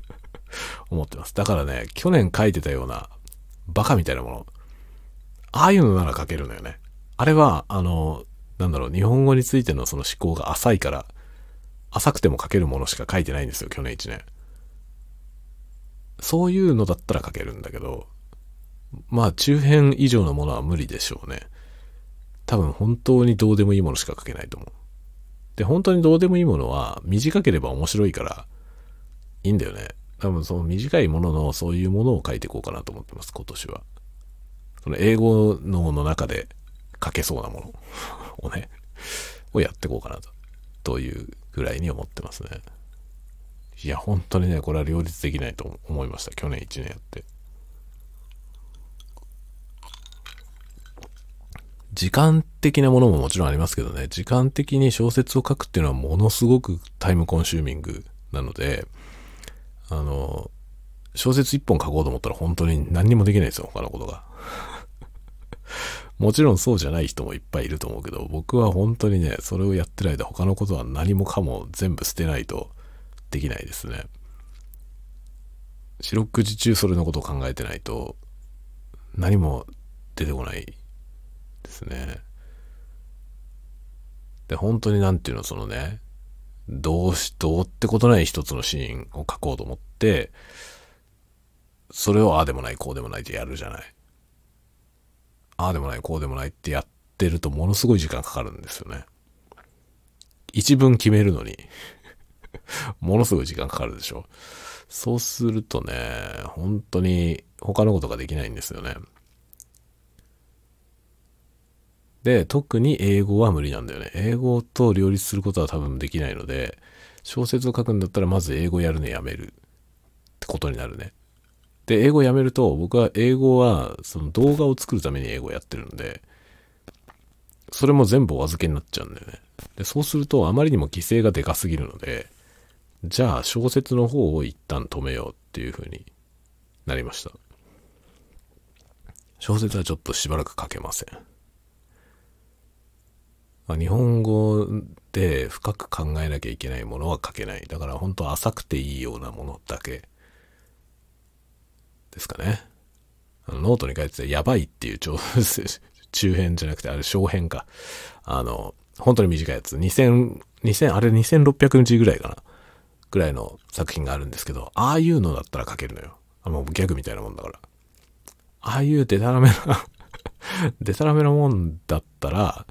A: 思ってます。だからね、去年書いてたようなバカみたいなもの、ああいうのなら書けるのよね。あれは、あの、なんだろう、日本語についてのその思考が浅いから、浅くても書けるものしか書いてないんですよ、去年1年。そういうのだったら書けるんだけど、まあ中編以上のものは無理でしょうね。多分本当にどうでもいいものしか書けないと思う。で、本当にどうでもいいものは短ければ面白いからいいんだよね。多分その短いもののそういうものを書いていこうかなと思ってます、今年は。その英語のの中で書けそうなものをね、をやっていこうかなと、というぐらいに思ってますね。いや、本当にね、これは両立できないと思いました。去年1年やって。時間的なものももちろんありますけどね、時間的に小説を書くっていうのはものすごくタイムコンシューミングなので、あの、小説一本書こうと思ったら本当に何にもできないですよ、他のことが。もちろんそうじゃない人もいっぱいいると思うけど、僕は本当にね、それをやってる間他のことは何もかも全部捨てないとできないですね。四六時中それのことを考えてないと何も出てこないですね。で、本当になんていうの、そのね、どうし、どうってことない一つのシーンを書こうと思って、それをああでもない、こうでもないってやるじゃない。ああでもない、こうでもないってやってるとものすごい時間かかるんですよね。一文決めるのに ものすごい時間かかるでしょ。そうするとね、本当に他のことができないんですよね。で、特に英語は無理なんだよね。英語と両立することは多分できないので、小説を書くんだったらまず英語やるのやめるってことになるね。で、英語やめると、僕は英語はその動画を作るために英語やってるんで、それも全部お預けになっちゃうんだよね。で、そうするとあまりにも犠牲がでかすぎるので、じゃあ小説の方を一旦止めようっていう風になりました。小説はちょっとしばらく書けません。ま日本語で深く考えなきゃいけないものは書けない。だから本当浅くていいようなものだけですかね。あのノートに書いてたやばいっていう 中編じゃなくてあれ小編か。あの、本当に短いやつ。2000、2000、あれ2600日ぐらいかな。ぐらいの作品があるんですけど、ああいうのだったら書けるのよ。あもうギャグみたいなもんだから。ああいうデタラメな デタラメなもんだったら、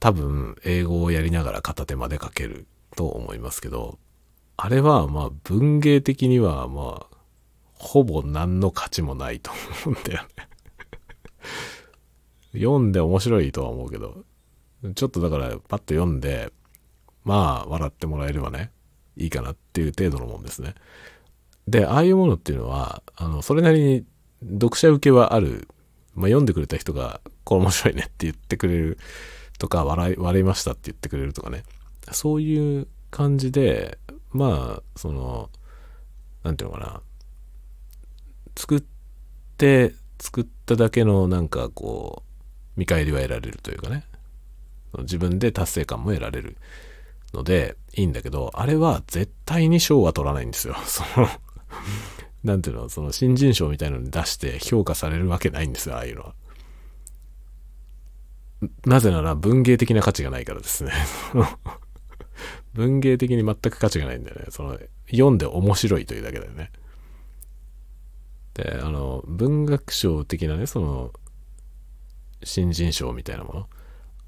A: 多分英語をやりながら片手まで書けると思いますけど、あれはまあ文芸的にはまあ、ほぼ何の価値もないと思うんだよね 読んで面白いとは思うけど、ちょっとだからパッと読んで、まあ笑ってもらえればね、いいかなっていう程度のもんですね。で、ああいうものっていうのは、あの、それなりに読者受けはある。まあ、読んでくれた人が、これ面白いねって言ってくれるとか、笑い、笑いましたって言ってくれるとかね。そういう感じで、まあ、その、なんていうのかな。作って、作っただけのなんかこう、見返りは得られるというかね。自分で達成感も得られるのでいいんだけど、あれは絶対に賞は取らないんですよ。そのなんていうの、その新人賞みたいなのに出して評価されるわけないんですよ、ああいうのは。なぜなら文芸的な価値がないからですね。文芸的に全く価値がないんだよね。その、読んで面白いというだけだよね。で、あの、文学賞的なね、その、新人賞みたいなもの。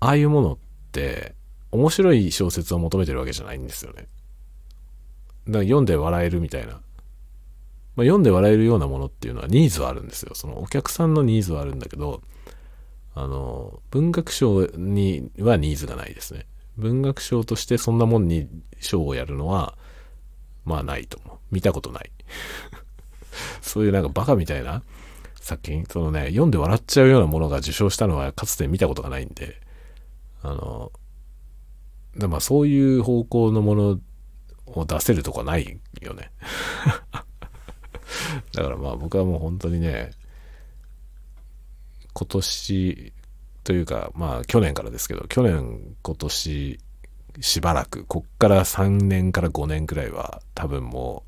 A: ああいうものって、面白い小説を求めてるわけじゃないんですよね。だから読んで笑えるみたいな。まあ、読んで笑えるようなものっていうのはニーズはあるんですよ。そのお客さんのニーズはあるんだけど、あの、文学賞にはニーズがないですね。文学賞としてそんなもんに賞をやるのは、まあないと思う。見たことない。そういうなんかバカみたいな作品、そのね、読んで笑っちゃうようなものが受賞したのはかつて見たことがないんで、あの、でまあそういう方向のものを出せるとこないよね。だからまあ僕はもう本当にね、今年というか、まあ去年からですけど、去年、今年、しばらく、こっから3年から5年くらいは多分もう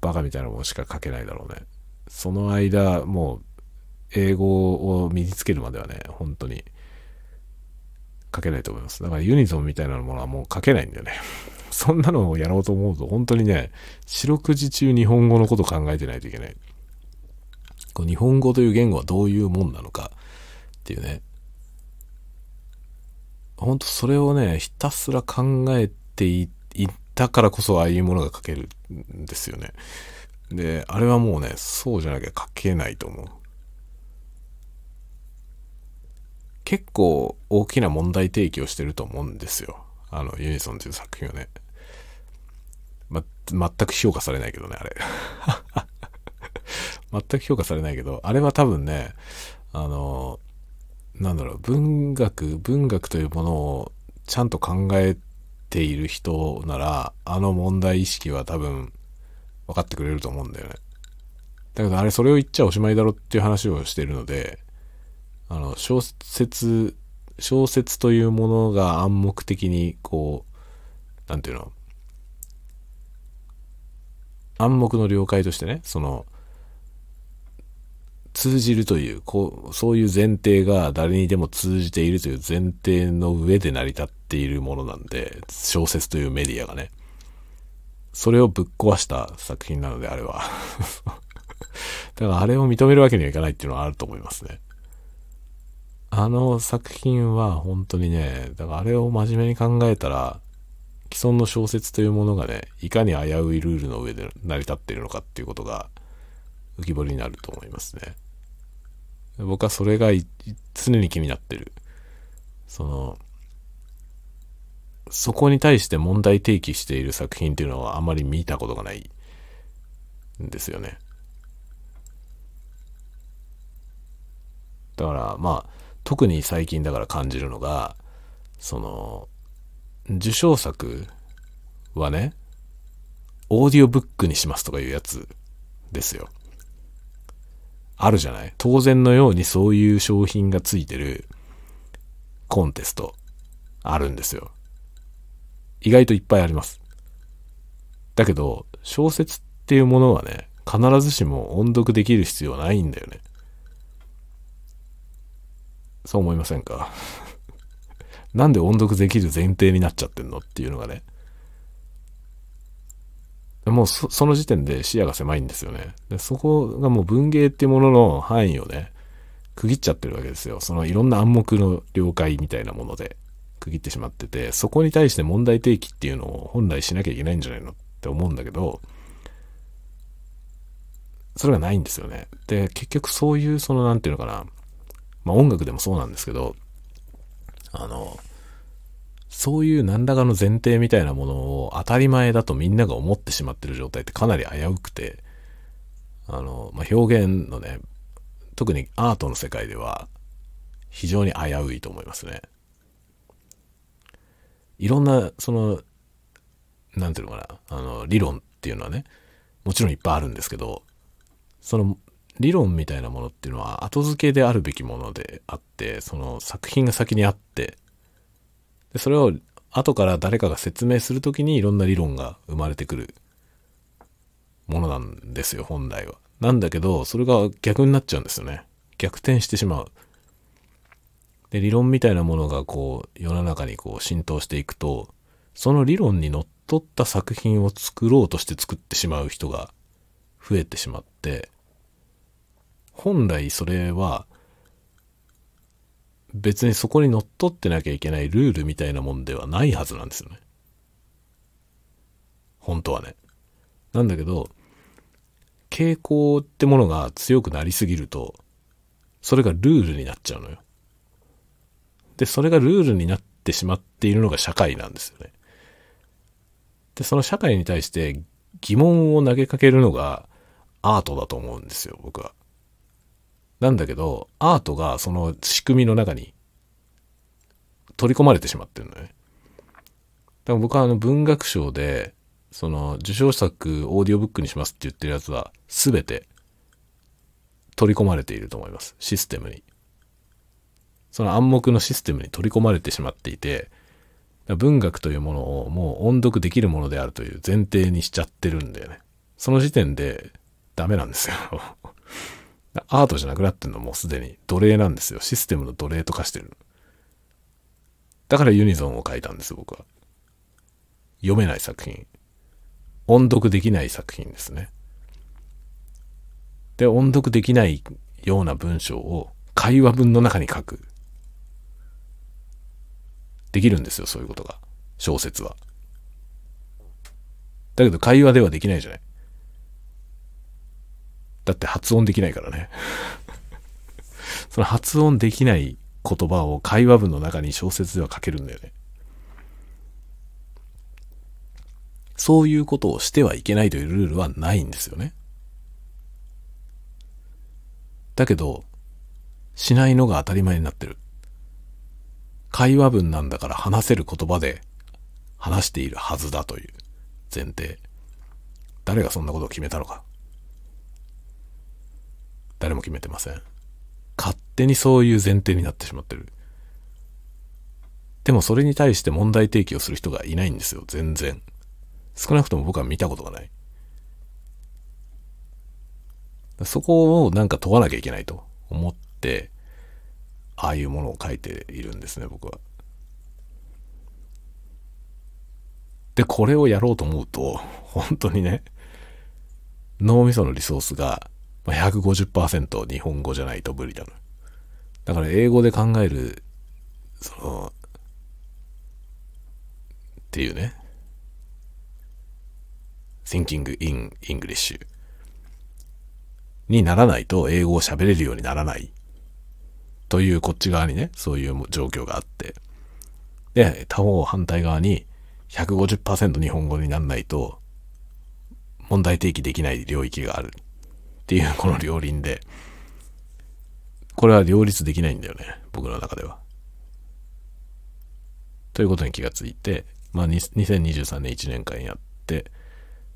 A: バカみたいなものしか書けないだろうね。その間、もう英語を身につけるまではね、本当に書けないと思います。だからユニゾンみたいなものはもう書けないんだよね。そんなのをやろうと思うと、本当にね、四六時中日本語のこと考えてないといけない。こう日本語という言語はどういうもんなのかっていうね。本当それをね、ひたすら考えていったからこそああいうものが書けるんですよね。で、あれはもうね、そうじゃなきゃ書けないと思う。結構大きな問題提起をしてると思うんですよ。あの、ユニソンという作品はね。ま、全く評価されないけどね、あれ。全く評価されないけど、あれは多分ね、あの、なんだろう、文学、文学というものをちゃんと考えている人なら、あの問題意識は多分分かってくれると思うんだよね。だけどあれそれを言っちゃおしまいだろっていう話をしてるので、あの、小説、小説というものが暗黙的に、こう、なんていうの、暗黙の了解としてね、その、通じるという、こう、そういう前提が誰にでも通じているという前提の上で成り立っているものなんで、小説というメディアがね。それをぶっ壊した作品なので、あれは。だからあれを認めるわけにはいかないっていうのはあると思いますね。あの作品は本当にね、だからあれを真面目に考えたら、既存の小説というものがね、いかに危ういルールの上で成り立っているのかっていうことが浮き彫りになると思いますね。僕はそれが常に気になってる。その、そこに対して問題提起している作品っていうのはあまり見たことがないんですよね。だからまあ、特に最近だから感じるのが、その、受賞作はね、オーディオブックにしますとかいうやつですよ。あるじゃない？当然のようにそういう商品がついてるコンテストあるんですよ。意外といっぱいあります。だけど、小説っていうものはね、必ずしも音読できる必要はないんだよね。そう思いませんか？なんで音読できる前提になっちゃってんの？っていうのがね。もうその時点で視野が狭いんですよね。でそこがもう文芸っていうものの範囲をね、区切っちゃってるわけですよ。そのいろんな暗黙の了解みたいなもので区切ってしまってて、そこに対して問題提起っていうのを本来しなきゃいけないんじゃないのって思うんだけど、それがないんですよね。で、結局そういうそのなんていうのかな、まあ音楽でもそうなんですけど、あの、そういう何らかの前提みたいなものを当たり前だとみんなが思ってしまってる状態ってかなり危うくて、あの、まあ、表現のね、特にアートの世界では非常に危ういと思いますね。いろんな、その、なんていうのかな、あの、理論っていうのはね、もちろんいっぱいあるんですけど、その理論みたいなものっていうのは後付けであるべきものであって、その作品が先にあって、でそれを後から誰かが説明するときにいろんな理論が生まれてくるものなんですよ、本来は。なんだけど、それが逆になっちゃうんですよね。逆転してしまう。で、理論みたいなものがこう、世の中にこう浸透していくと、その理論にのっとった作品を作ろうとして作ってしまう人が増えてしまって、本来それは、別にそこに乗っ取ってなきゃいけないルールみたいなもんではないはずなんですよね。本当はね。なんだけど、傾向ってものが強くなりすぎると、それがルールになっちゃうのよ。で、それがルールになってってしまっているのが社会なんですよね。で、その社会に対して疑問を投げかけるのがアートだと思うんですよ、僕は。なんだけど、アートがその仕組みの中に取り込まれてしまってるのね。だから僕はあの文学賞で、その受賞作オーディオブックにしますって言ってるやつは全て取り込まれていると思います。システムに。その暗黙のシステムに取り込まれてしまっていて、文学というものをもう音読できるものであるという前提にしちゃってるんだよね。その時点でダメなんですよ。アートじゃなくなってんのもうすでに奴隷なんですよ。システムの奴隷と化してる。だからユニゾンを書いたんです、僕は。読めない作品。音読できない作品ですね。で、音読できないような文章を会話文の中に書く。できるんですよ、そういうことが。小説は。だけど会話ではできないじゃない。だって発音できないからね。その発音できない言葉を会話文の中に小説では書けるんだよね。そういうことをしてはいけないというルールはないんですよね。だけど、しないのが当たり前になってる。会話文なんだから話せる言葉で話しているはずだという前提。誰がそんなことを決めたのか。誰も決めてません。勝手にそういう前提になってしまってる。でもそれに対して問題提起をする人がいないんですよ、全然。少なくとも僕は見たことがない。そこをなんか問わなきゃいけないと思って、ああいうものを書いているんですね、僕は。で、これをやろうと思うと、本当にね、脳みそのリソースが150%日本語じゃないと無理だな。だから英語で考える、その、っていうね。thinking in English にならないと英語を喋れるようにならないというこっち側にね、そういう状況があって。で、他方反対側に150%日本語にならないと問題提起できない領域があるっていうこの両輪で、これは両立できないんだよね、僕の中では。ということに気がついて、まあ、2023年1年間やって、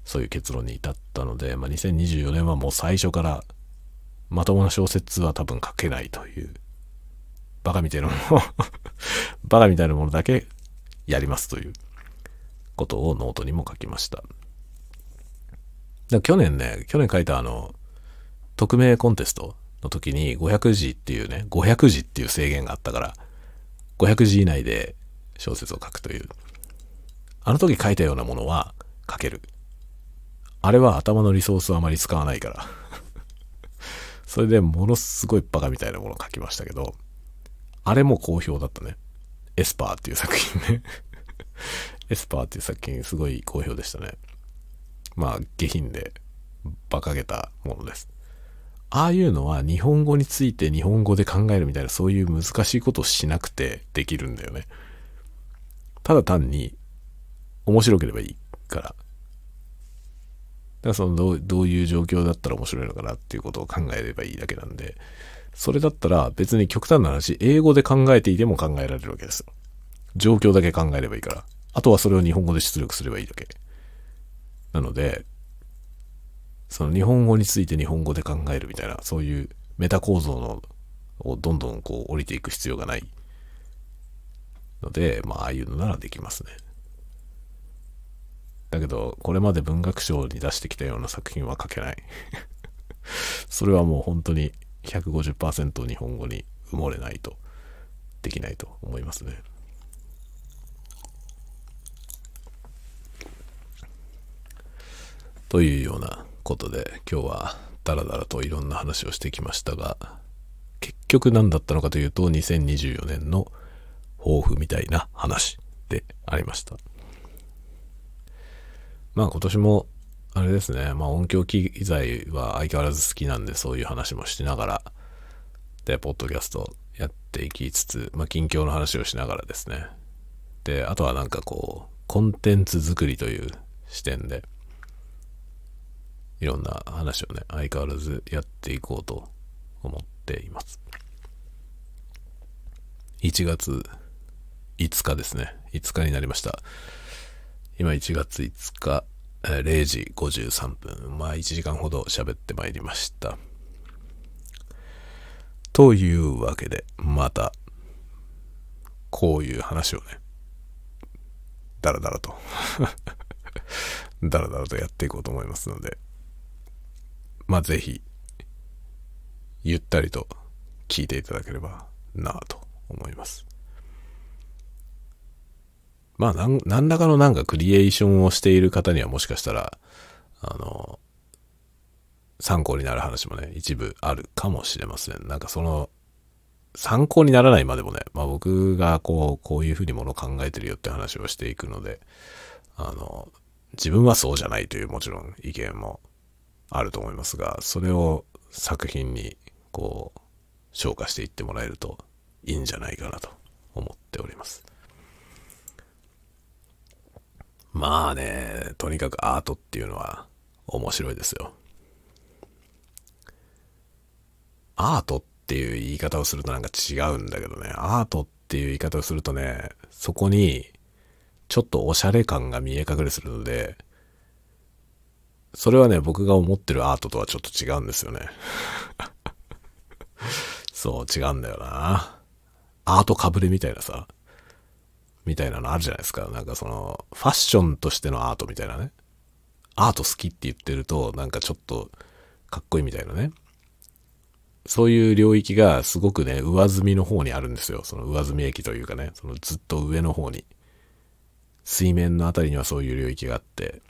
A: そういう結論に至ったので、まあ、2024年はもう最初からまともな小説は多分書けないというバカみたいなもの バカみたいなものだけやりますということをノートにも書きました。去年ね、去年書いたあの、匿名コンテストの時に500字っていうね、500字っていう制限があったから、500字以内で小説を書くという。あの時書いたようなものは書ける。あれは頭のリソースをあまり使わないから それでものすごいバカみたいなものを書きましたけど、あれも好評だったね。エスパーっていう作品ね エスパーっていう作品すごい好評でしたね。まあ下品で馬鹿げたものです。ああいうのは日本語について日本語で考えるみたいなそういう難しいことをしなくてできるんだよね。ただ単に面白ければいいから。だからそのどうどういう状況だったら面白いのかなっていうことを考えればいいだけなんで、それだったら別に極端な話、英語で考えていても考えられるわけですよ。状況だけ考えればいいから。あとはそれを日本語で出力すればいいだけ。なので、その日本語について日本語で考えるみたいな、そういうメタ構造のをどんどんこう降りていく必要がないので、まあ、ああいうのならできますね。だけど、これまで文学賞に出してきたような作品は書けない それはもう本当に150%日本語に埋もれないとできないと思いますね。というようなことで今日はダラダラといろんな話をしてきましたが結局何だったのかというと2024年の抱負みたいな話でありました。まあ今年もあれですね、まあ音響機材は相変わらず好きなんでそういう話もしながら、で、ポッドキャストやっていきつつ、まあ近況の話をしながらですね、で、あとはなんかこう、コンテンツ作りという視点で、いろんな話をね、相変わらずやっていこうと思っています。1月5日ですね。5日になりました。今1月5日、0時53分。まあ1時間ほど喋ってまいりました。というわけで、また、こういう話をね、だらだらとだらだらとやっていこうと思いますので、まあぜひ、ゆったりと聞いていただければなぁと思います。まあ何、何らかのなんかクリエーションをしている方にはもしかしたら、あの、参考になる話もね、一部あるかもしれません。なんかその、参考にならないまでもね、まあ僕がこう、こういうふうにものを考えてるよって話をしていくので、あの、自分はそうじゃないというもちろん意見もあると思いますが、それを作品にこう、消化していってもらえるといいんじゃないかなと思っております。まあね、とにかくアートっていうのは面白いですよ。アートっていう言い方をするとなんか違うんだけどね、アートっていう言い方をするとね、そこにちょっとおしゃれ感が見え隠れするので、それはね、僕が思ってるアートとはちょっと違うんですよね。そう、違うんだよな。アートかぶれみたいなさ、みたいなのあるじゃないですか。なんかその、ファッションとしてのアートみたいなね。アート好きって言ってると、なんかちょっとかっこいいみたいなね。そういう領域がすごくね、上積みの方にあるんですよ。その上積み駅というかね、そのずっと上の方に。水面のあたりにはそういう領域があって、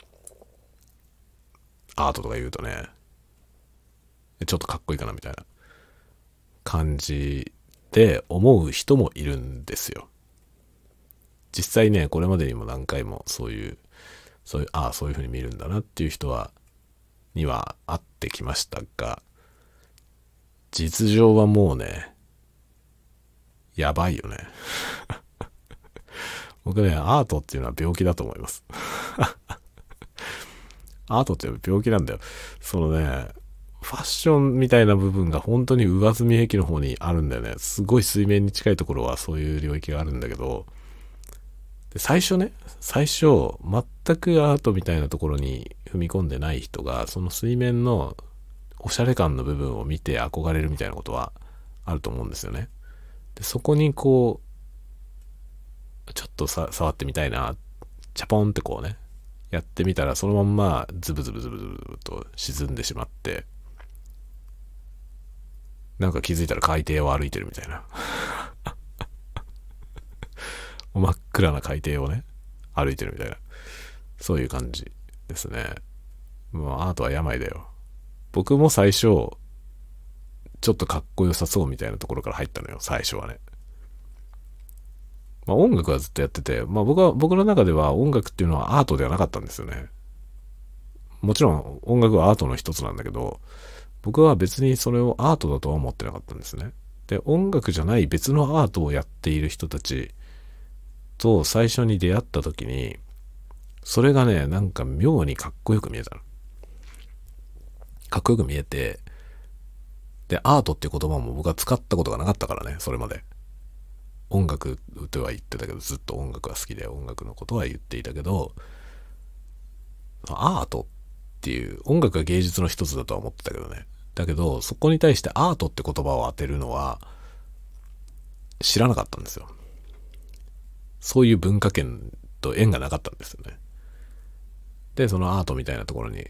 A: アートとか言うとね、ちょっとかっこいいかなみたいな感じで思う人もいるんですよ。実際ね、これまでにも何回もそういう、そういう、ああ、そういう風に見るんだなっていう人は、には会ってきましたが、実情はもうね、やばいよね。僕ね、アートっていうのは病気だと思います。アートって病気なんだよ。そのね、ファッションみたいな部分が本当に上積み壁の方にあるんだよね。すごい水面に近いところはそういう領域があるんだけど、で最初ね、最初、全くアートみたいなところに踏み込んでない人が、その水面のおしゃれ感の部分を見て憧れるみたいなことはあると思うんですよね。でそこにこう、ちょっとさ触ってみたいな、チャポンってこうね、やってみたらそのまんまズブズブズブズブと沈んでしまって、なんか気づいたら海底を歩いてるみたいな。真っ暗な海底をね、歩いてるみたいな。そういう感じですね。もうアートは病だよ。僕も最初、ちょっとかっこよさそうみたいなところから入ったのよ、最初はね。まあ音楽はずっとやってて、まあ僕は、僕の中では音楽っていうのはアートではなかったんですよね。もちろん音楽はアートの一つなんだけど、僕は別にそれをアートだとは思ってなかったんですね。で、音楽じゃない別のアートをやっている人たちと最初に出会った時に、それがね、なんか妙にかっこよく見えたの。かっこよく見えて、で、アートっていう言葉も僕は使ったことがなかったからね、それまで。音楽とは言ってたけど、ずっと音楽が好きで音楽のことは言っていたけど、アートっていう、音楽が芸術の一つだとは思ってたけどね。だけど、そこに対してアートって言葉を当てるのは、知らなかったんですよ。そういう文化圏と縁がなかったんですよね。で、そのアートみたいなところに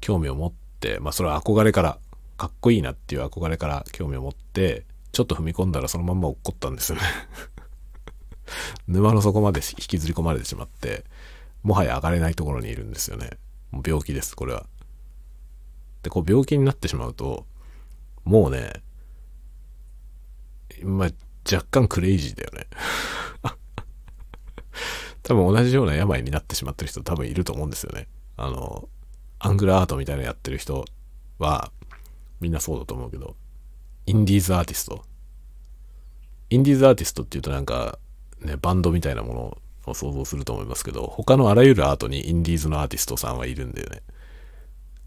A: 興味を持って、まあそれは憧れから、かっこいいなっていう憧れから興味を持って、ちょっと踏み込んだらそのまま落っこったんですよね 沼の底まで引きずり込まれてしまって、もはや上がれないところにいるんですよね。もう病気です、これは。で、こう病気になってしまうと、もうね、まあ、若干クレイジーだよね 多分同じような病になってしまってる人多分いると思うんですよね。あの、アングルアートみたいなのやってる人は、みんなそうだと思うけど、インディーズアーティスト。インディーズアーティストっていうとなんか、ね、バンドみたいなものを想像すると思いますけど、他のあらゆるアートにインディーズのアーティストさんはいるんだよね。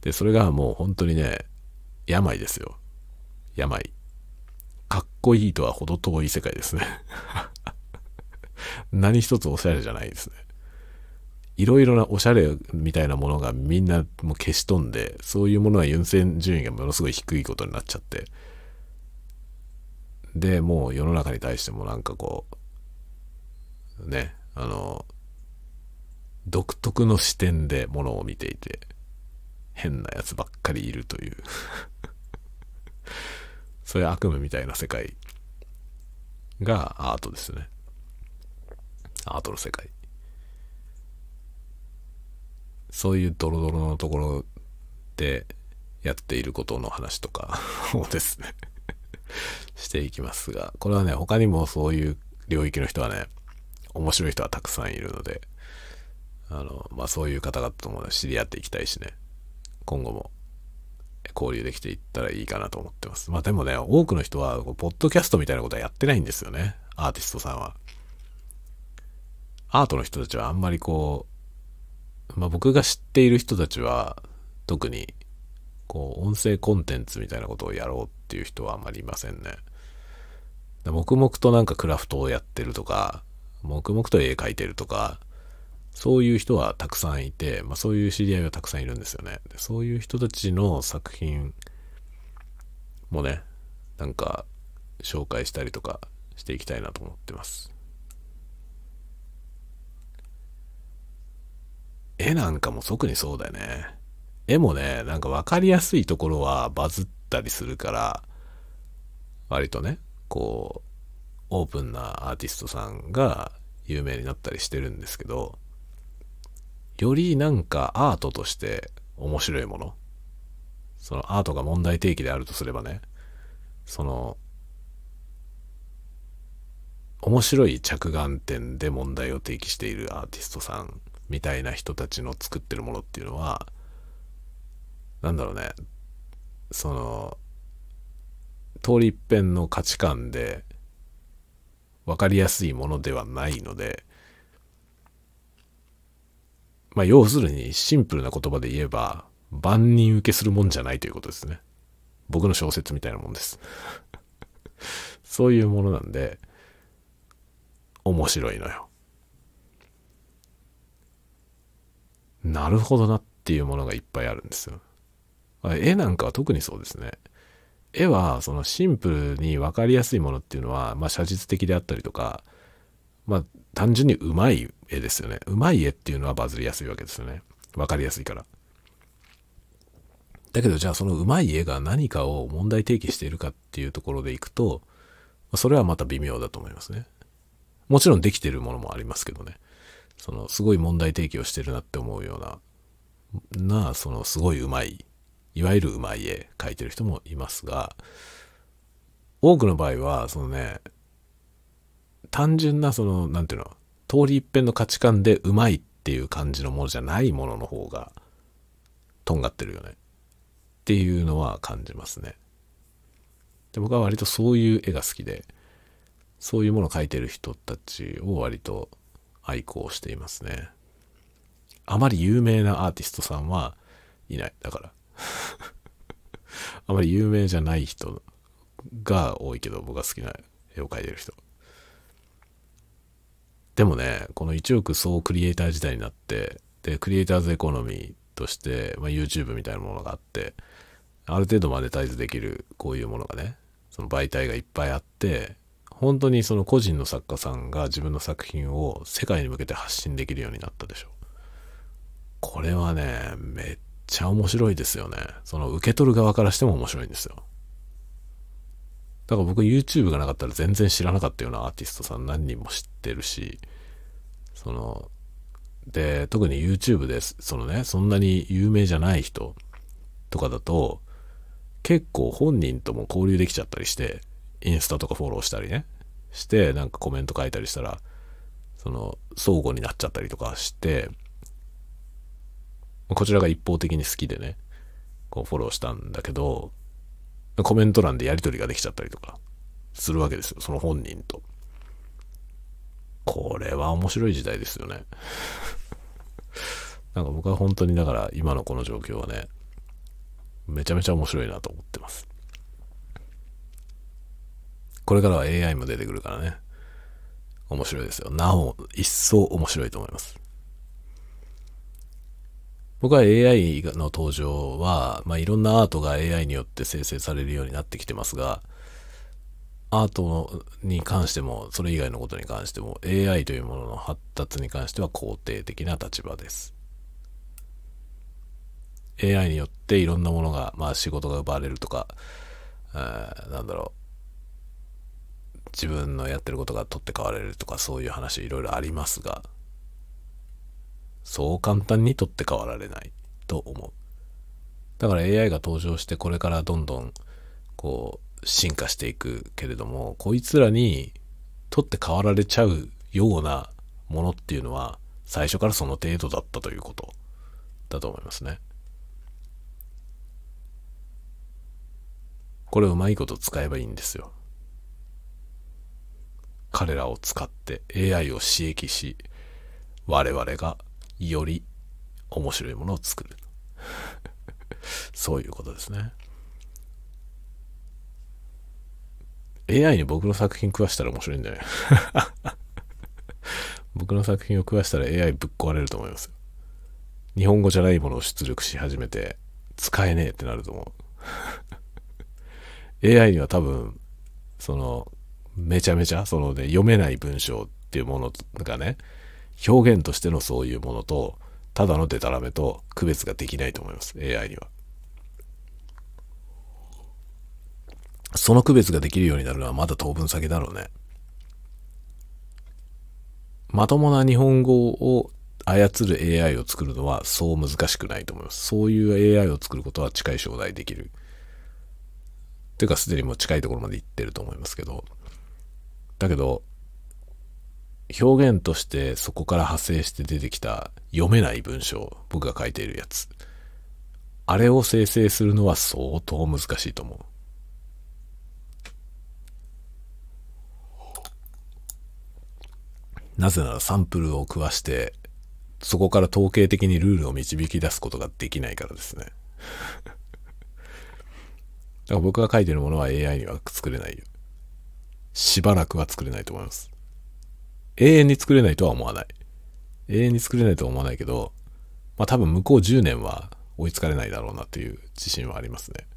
A: で、それがもう本当にね、病ですよ。病。かっこいいとは程遠い世界ですね。何一つおしゃれじゃないですね。いろいろなおしゃれみたいなものがみんなもう消し飛んで、そういうものは優先順位がものすごい低いことになっちゃって、で、もう世の中に対してもなんかこう、ね、あの、独特の視点でものを見ていて、変なやつばっかりいるという そういう悪夢みたいな世界がアートですね。アートの世界。そういうドロドロのところでやっていることの話とかを ですねしていきますが、これはね、他にもそういう領域の人はね、面白い人はたくさんいるので、あの、まあ、そういう方々とも、知り合っていきたいしね、今後も交流できていったらいいかなと思ってます。まあでもね、多くの人は、ポッドキャストみたいなことはやってないんですよね。アーティストさんは。アートの人たちはあんまりこう、まあ僕が知っている人たちは、特に、こう、音声コンテンツみたいなことをやろうっていう人はあんまりいませんね。黙々となんかクラフトをやってるとか、黙々と絵描いてるとか、そういう人はたくさんいて、まあ、そういう知り合いはたくさんいるんですよね。そういう人たちの作品もね、なんか紹介したりとかしていきたいなと思ってます。絵なんかも特にそうだよね。絵もね、なんか分かりやすいところはバズったりするから、割とね、こう、オープンなアーティストさんが有名になったりしてるんですけど、よりなんかアートとして面白いもの、そのアートが問題提起であるとすればね、その、面白い着眼点で問題を提起しているアーティストさんみたいな人たちの作ってるものっていうのは、なんだろうね、その、通り一遍の価値観で分かりやすいものではないので、まあ、要するにシンプルな言葉で言えば、万人受けするもんじゃないということですね。僕の小説みたいなもんです。そういうものなんで、面白いのよ。なるほどなっていうものがいっぱいあるんですよ。絵なんかは特にそうですね。絵はそのシンプルに分かりやすいものっていうのは、まあ、写実的であったりとか、まあ、単純にうまい絵ですよね。うまい絵っていうのはバズりやすいわけですよね。分かりやすいから。だけどじゃあそのうまい絵が何かを問題提起しているかっていうところでいくと、それはまた微妙だと思いますね。もちろんできてるものもありますけどね。そのすごい問題提起をしてるなって思うような、な、そのすごいうまいいわゆるうまい絵描いてる人もいますが、多くの場合は、そのね、単純なその、なんていうの、通り一遍の価値観でうまいっていう感じのものじゃないものの方が、とんがってるよね。っていうのは感じますね。で僕は割とそういう絵が好きで、そういうものを描いてる人たちを割と愛好していますね。あまり有名なアーティストさんはいない。だから。あまり有名じゃない人が多いけど、僕が好きな絵を描いてる人。でもね、この1億総クリエイター時代になって、で、クリエイターズエコノミーとして、まあ、YouTube みたいなものがあって、ある程度マネタイズできるこういうものがね、その媒体がいっぱいあって、本当にその個人の作家さんが自分の作品を世界に向けて発信できるようになったでしょ。これはね、めっちゃ面白いですよね。その受け取る側からしても面白いんですよ。だから僕 YouTube がなかったら全然知らなかったようなアーティストさん何人も知ってるし、その、で、特に YouTube で、そのね、そんなに有名じゃない人とかだと、結構本人とも交流できちゃったりして、インスタとかフォローしたりね、して、なんかコメント書いたりしたら、その、相互になっちゃったりとかして、こちらが一方的に好きでね、こうフォローしたんだけど、コメント欄でやり取りができちゃったりとかするわけですよ、その本人と。これは面白い時代ですよね。なんか僕は本当にだから今のこの状況はね、めちゃめちゃ面白いなと思ってます。これからは AI も出てくるからね。面白いですよ。なお、一層面白いと思います。僕は AI の登場は、まあ、いろんなアートが AI によって生成されるようになってきてますが、アートに関しても、それ以外のことに関しても、AI というものの発達に関しては肯定的な立場です。AI によっていろんなものが、まあ仕事が奪われるとか、なんだろう、自分のやってることが取って代われるとか、そういう話いろいろありますが、そう簡単に取って代わられないと思う。だから AI が登場してこれからどんどんこう進化していくけれども、こいつらに取って代わられちゃうようなものっていうのは最初からその程度だったということだと思いますね。これうまいこと使えばいいんですよ。彼らを使って AI を刺激し、我々がより面白いものを作る。そういうことですね。AI に僕の作品食わしたら面白いんだよね。僕の作品を食わしたら AI ぶっ壊れると思いますよ。日本語じゃないものを出力し始めて、使えねえってなると思う。AI には多分、その、めちゃめちゃ、そのね、読めない文章っていうものがね、表現としてのそういうものと、ただのデタラメと区別ができないと思います。AI には。その区別ができるようになるのはまだ当分先だろうね。まともな日本語を操る AI を作るのはそう難しくないと思います。そういう AI を作ることは近い将来できる。ていうかすでにもう近いところまで行ってると思いますけど。だけど、表現としてそこから派生して出てきた読めない文章、僕が書いているやつ。あれを生成するのは相当難しいと思う。なぜならサンプルを食わして、そこから統計的にルールを導き出すことができないからですね。だから僕が書いてるものは AI には作れないよ。しばらくは作れないと思います。永遠に作れないとは思わない。永遠に作れないとは思わないけど、まあ多分向こう10年は追いつかれないだろうなという自信はありますね。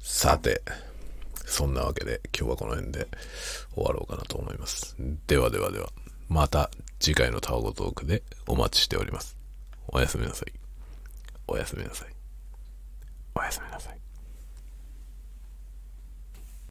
A: さて、そんなわけで今日はこの辺で終わろうかなと思います。ではではでは、また次回のタワゴトークでお待ちしております。おやすみなさい。おやすみなさい。おやすみなさい。